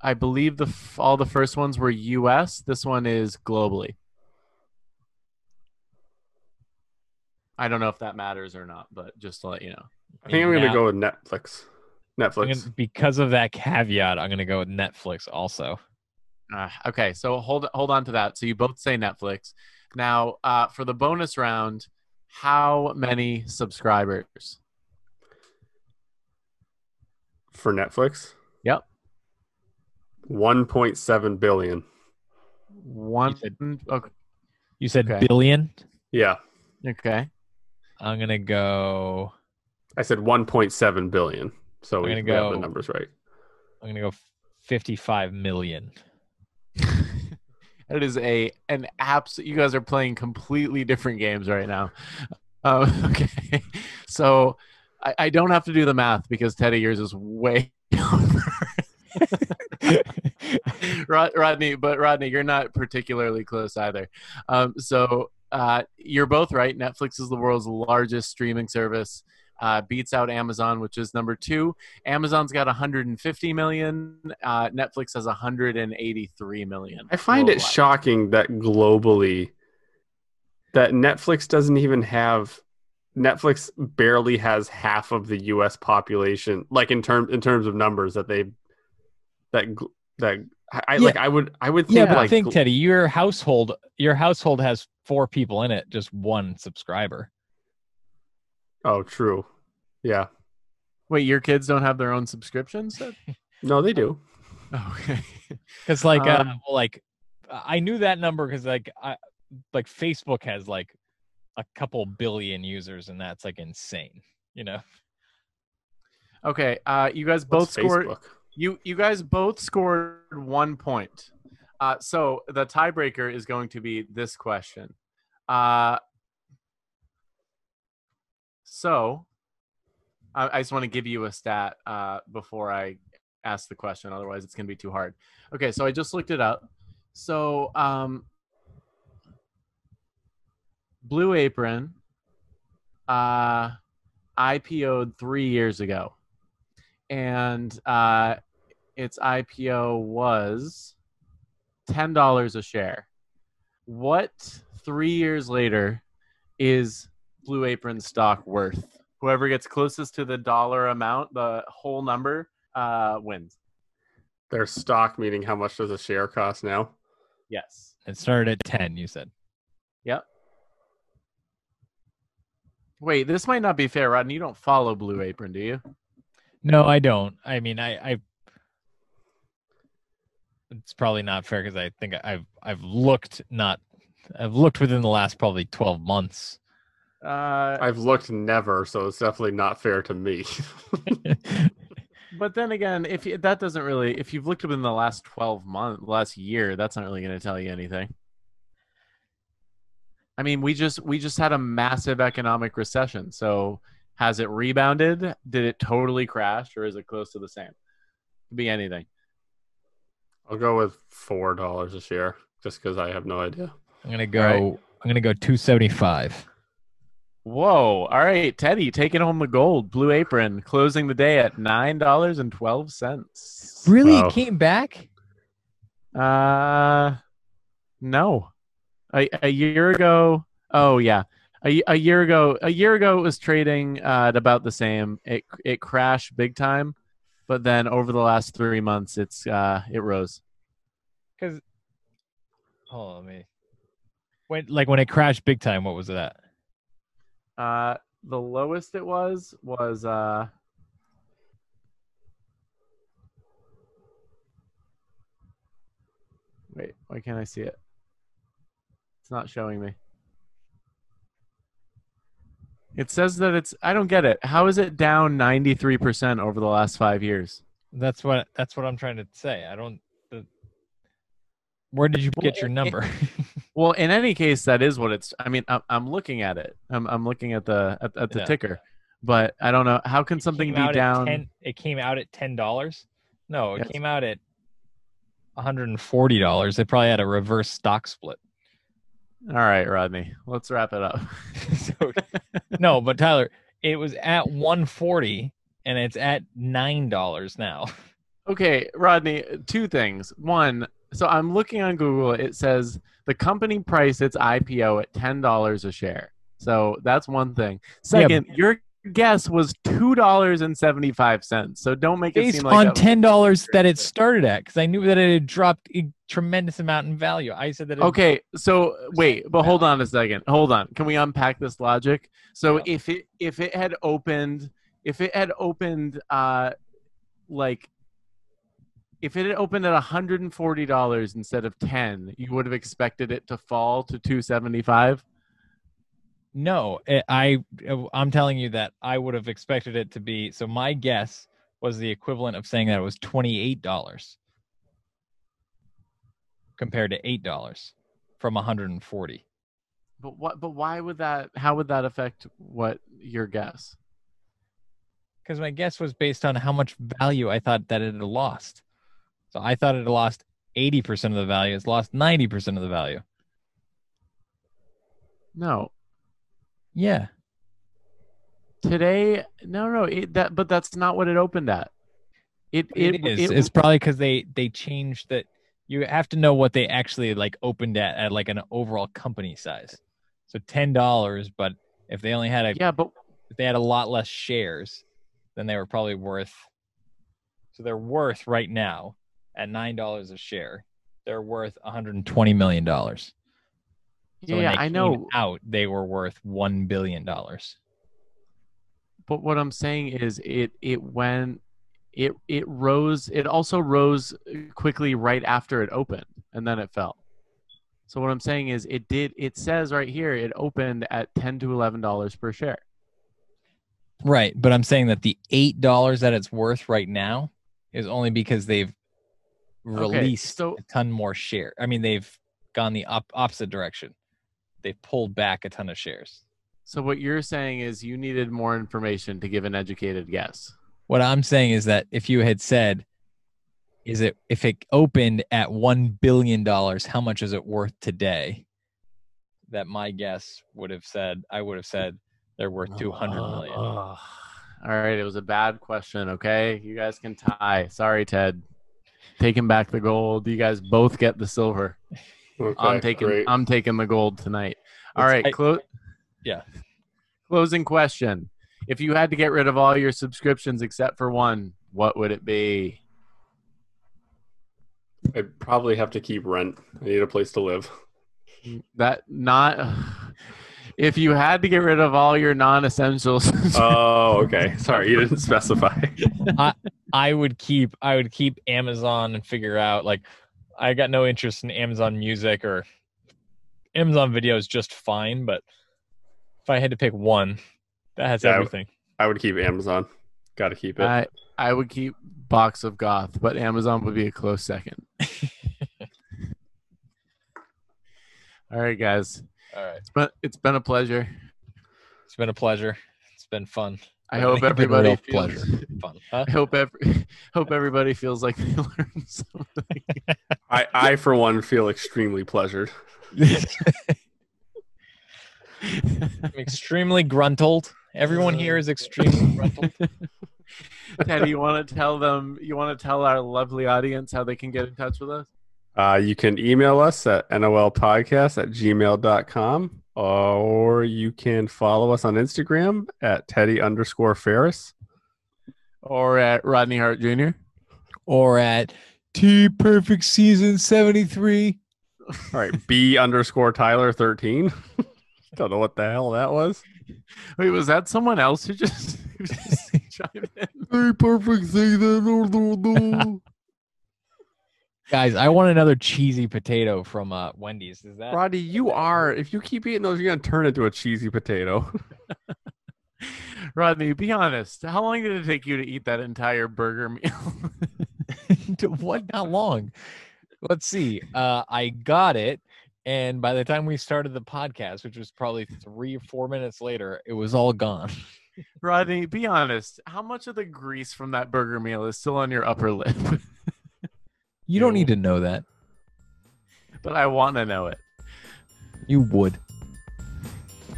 [SPEAKER 1] i believe the f- all the first ones were us this one is globally i don't know if that matters or not but just to let you know
[SPEAKER 3] I think I'm gonna go with Netflix. Netflix.
[SPEAKER 2] gonna- because of that caveat, I'm gonna go with Netflix also.
[SPEAKER 1] Uh, okay, so hold hold on to that. So you both say Netflix. Now, uh, for the bonus round, how many subscribers?
[SPEAKER 3] for Netflix.
[SPEAKER 1] Yep.
[SPEAKER 3] 1.7 billion.
[SPEAKER 1] One.
[SPEAKER 2] said-
[SPEAKER 1] Okay.
[SPEAKER 2] You said
[SPEAKER 1] Okay.
[SPEAKER 2] billion.
[SPEAKER 3] Yeah.
[SPEAKER 1] okay.
[SPEAKER 2] I'm gonna go.
[SPEAKER 3] I said 1.7 billion. So
[SPEAKER 2] I'm
[SPEAKER 3] we,
[SPEAKER 2] gonna
[SPEAKER 3] we have the numbers right.
[SPEAKER 2] I'm gonna go 55 million. [LAUGHS]
[SPEAKER 1] That is a an abs. You guys are playing completely different games right now. [LAUGHS] Um, okay, [LAUGHS] so I, I don't have to do the math because Teddy yours is way. Rod, Rodney, but Rodney, you're not particularly close either. Um, so uh, you're both right. Netflix is the world's largest streaming service. Uh, beats out Amazon, which is number two. Amazon's got 150 million. Uh, Netflix has 183 million.
[SPEAKER 3] I find it shocking that globally that Netflix doesn't even have Netflix barely has half of the US population like in term in terms of numbers that they that that I, I
[SPEAKER 2] Yeah.
[SPEAKER 3] like I would I would think
[SPEAKER 2] yeah, but
[SPEAKER 3] like
[SPEAKER 2] think Teddy, your household, your household has four people in it, just one subscriber.
[SPEAKER 3] Oh, true. Yeah.
[SPEAKER 1] Wait, your kids don't have their own subscriptions? [LAUGHS]
[SPEAKER 3] No, they do.
[SPEAKER 1] Oh, okay. [LAUGHS]
[SPEAKER 2] Because like, uh,
[SPEAKER 1] Um,
[SPEAKER 2] well, like, I knew that number because like, I like Facebook has like a couple billion users, and that's like insane. You know,
[SPEAKER 1] Okay. Uh, you guys both
[SPEAKER 3] What's
[SPEAKER 1] scored.
[SPEAKER 3] Facebook?
[SPEAKER 1] You you guys both scored one point. Uh, so the tiebreaker is going to be this question. Uh, so I, I just want to give you a stat uh, before I ask the question. Otherwise, it's going to be too hard. Okay, so I just looked it up. So um, Blue Apron uh, IPO'd three years ago and uh, its IPO was ten dollars a share. What three years later is Blue Apron stock worth? Whoever gets closest to the dollar amount, the whole number, uh, wins.
[SPEAKER 3] Their stock meaning how much does a share cost now?
[SPEAKER 1] Yes.
[SPEAKER 2] it started at ten. You said.
[SPEAKER 1] Yep. Wait, this might not be fair, Rodney. You don't follow Blue Apron, do you?
[SPEAKER 2] No, I don't. I mean, I, I it's probably not fair because I think I've I've looked not I've looked within the last probably twelve months.
[SPEAKER 1] Uh,
[SPEAKER 3] I've looked never, so it's definitely not fair to me. [LAUGHS]
[SPEAKER 1] But then again, if you, that doesn't really, if you've looked up in the last twelve months, last year, that's not really going to tell you anything. I mean, we just we just had a massive economic recession, so Has it rebounded? Did it totally crash, or is it close to the same? Could be anything.
[SPEAKER 3] I'll go with four dollars a share, just because I have no idea.
[SPEAKER 2] I'm gonna go.
[SPEAKER 1] right.
[SPEAKER 2] I'm gonna go 275.
[SPEAKER 1] Whoa! All right, Teddy taking home the gold. Blue Apron closing the day at nine dollars and twelve cents.
[SPEAKER 2] Really,
[SPEAKER 3] Wow.
[SPEAKER 2] it came back?
[SPEAKER 1] Uh, no. A, a year ago. Oh yeah, a, a year ago. A year ago it was trading uh, at about the same. It it crashed big time, but then over the last three months, it's uh it rose.
[SPEAKER 2] Because hold on, me. When like when it crashed big time, what was it at?
[SPEAKER 1] Uh, the lowest it was was uh. Wait, why can't I see it? It's not showing me. It says that it's. I don't get it. How is it down ninety three percent over the last five years?
[SPEAKER 2] That's what that's what I'm trying to say. I don't. The, where did you get your number? [LAUGHS]
[SPEAKER 1] Well, in any case, that is what it's. I mean, I'm, I'm looking at it. I'm, I'm looking at the at, at the
[SPEAKER 2] Yeah.
[SPEAKER 1] ticker, but I don't know how can something be down.
[SPEAKER 2] 10 it came out at ten dollars. No, it
[SPEAKER 1] Yes.
[SPEAKER 2] came out at 140 dollars. They probably had a reverse stock split.
[SPEAKER 1] All right, Rodney, let's wrap it up. [LAUGHS]
[SPEAKER 2] so, no, but Tyler, it was at 140 and it's at nine dollars now.
[SPEAKER 1] Okay, Rodney, two things. One, so I'm looking on Google. It says the company priced its IPO at ten dollars a share. So that's one thing. Second, your guess was two dollars and seventy five cents. So don't make it seem like
[SPEAKER 2] on ten dollars that it started at, because I knew that it had dropped a tremendous amount in value. I said that. It,
[SPEAKER 1] Okay, so wait, but hold on a second. Hold on. Can we unpack this logic? So
[SPEAKER 2] Yeah.
[SPEAKER 1] if it if it had opened if it had opened uh like if it had opened at $140 instead of 10, you would have expected it to fall to 275.
[SPEAKER 2] No, eh, I eh, I'm telling you that I would have expected it to be. So my guess was the equivalent of saying that it was twenty eight dollars compared to eight dollars from 140.
[SPEAKER 1] But what but why would that how would that affect what your guess?
[SPEAKER 2] Because my guess was based on how much value I thought that it had lost. So I thought it had lost 80% of the value. It's lost 90% of the value.
[SPEAKER 1] No.
[SPEAKER 2] Yeah.
[SPEAKER 1] Today no no, it, that but that's not what it opened at. It it,
[SPEAKER 2] it is.
[SPEAKER 1] it-
[SPEAKER 2] it's probably because they they changed that. You have to know what they actually like opened at at like an overall company size. So ten dollars, but if they only had a
[SPEAKER 1] yeah, but
[SPEAKER 2] if they had a lot less shares, then they were probably worth. So they're worth right now at nine dollars a share. They're worth 120 million dollars. So
[SPEAKER 1] yeah, I know.
[SPEAKER 2] Out, they were worth one billion dollars.
[SPEAKER 1] But what I'm saying is it it went it it rose it also rose quickly right after it opened and then it fell. So what I'm saying is it did it says right here it opened at 10 to 11 dollars per share.
[SPEAKER 2] Right, but I'm saying that the eight dollars that it's worth right now is only because they've released
[SPEAKER 1] so-
[SPEAKER 2] a ton more share. I mean, they've gone the op- opposite direction. They've pulled back a ton of shares.
[SPEAKER 1] So what you're saying is you needed more information to give an educated guess.
[SPEAKER 2] What I'm saying is that if you had said, "Is it if it opened at one billion dollars, how much is it worth today?" That my guess would have said, I would have said they're worth two hundred million.
[SPEAKER 1] All right, it was a bad question, okay? You guys can tie. Sorry, Ted. Taking back the gold. You guys both get the silver.
[SPEAKER 3] Okay,
[SPEAKER 1] I'm taking
[SPEAKER 3] great.
[SPEAKER 1] I'm taking the gold tonight. All
[SPEAKER 2] It's-
[SPEAKER 1] right,
[SPEAKER 2] I-
[SPEAKER 1] clo-
[SPEAKER 2] Yeah.
[SPEAKER 1] Closing question. If you had to get rid of all your subscriptions except for one, what would it be?
[SPEAKER 3] I'd probably have to keep rent. I need a place to live.
[SPEAKER 1] That not if you had to get rid of all your non-essentials. [LAUGHS]
[SPEAKER 3] Oh, okay. Sorry, you didn't specify.
[SPEAKER 2] I would keep I would keep Amazon and figure out like I got no interest in Amazon Music or Amazon Video is just fine, but if I had to pick one, that has
[SPEAKER 3] Yeah,
[SPEAKER 2] everything.
[SPEAKER 3] I would keep Amazon. Got to keep it.
[SPEAKER 1] I I would keep Box of Goth, but Amazon would be a close second. [LAUGHS] all right, guys.
[SPEAKER 2] All right.
[SPEAKER 1] But it's been a pleasure.
[SPEAKER 2] It's been a pleasure. It's been fun.
[SPEAKER 1] I
[SPEAKER 2] It's
[SPEAKER 1] hope
[SPEAKER 2] been a
[SPEAKER 1] everybody
[SPEAKER 2] real
[SPEAKER 1] feels,
[SPEAKER 2] pleasure. Fun. Huh?
[SPEAKER 1] I hope every, [LAUGHS] hope everybody feels like they [LAUGHS] learned something.
[SPEAKER 3] I, I for one feel extremely pleasured.
[SPEAKER 2] I'm extremely gruntled. Everyone here is extremely gruntled. [LAUGHS]
[SPEAKER 1] Teddy, you want to tell them? You want to tell our lovely audience how they can get in touch with us?
[SPEAKER 3] Uh, you can email us at nolpodcast at gmail.com or you can follow us on Instagram at Teddy underscore Ferris.
[SPEAKER 1] Or at Rodney Hart Jr.
[SPEAKER 2] Or at T Perfect Season 73.
[SPEAKER 3] All right, B underscore Tyler 13. [LAUGHS] Don't know what the hell that was.
[SPEAKER 1] Wait, was that someone else who just, [LAUGHS] who just [LAUGHS] chimed in?
[SPEAKER 3] Hey, perfect season.
[SPEAKER 2] Guys, I want another cheesy potato from uh, Wendy's. Is that
[SPEAKER 3] Roddy, you are, if you keep eating those, you're going to turn into a cheesy potato. [LAUGHS]
[SPEAKER 1] Rodney, be honest. How long did it take you to eat that entire burger meal? [LAUGHS]
[SPEAKER 2] what? Not long. Let's see. Uh, I got it, and by the time we started the podcast, which was probably three or four minutes later, it was all gone. [LAUGHS]
[SPEAKER 1] Rodney, be honest. How much of the grease from that burger meal is still on your upper lip?
[SPEAKER 2] You don't need to know that.
[SPEAKER 1] but I want to know it.
[SPEAKER 2] You would.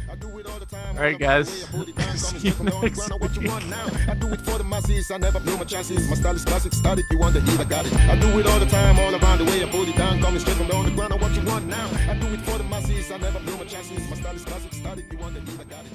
[SPEAKER 1] All right, guys. See you next week.
[SPEAKER 4] I do it for the masses. I never blew my chances. My style is classic, static. You want the heat, I got it. I do it all the time, all around the way. I put it down, coming straight from the ground. I what you want now. I do it for the masses. I never blew my chances. My style is classic, static. You want the heat, I got it.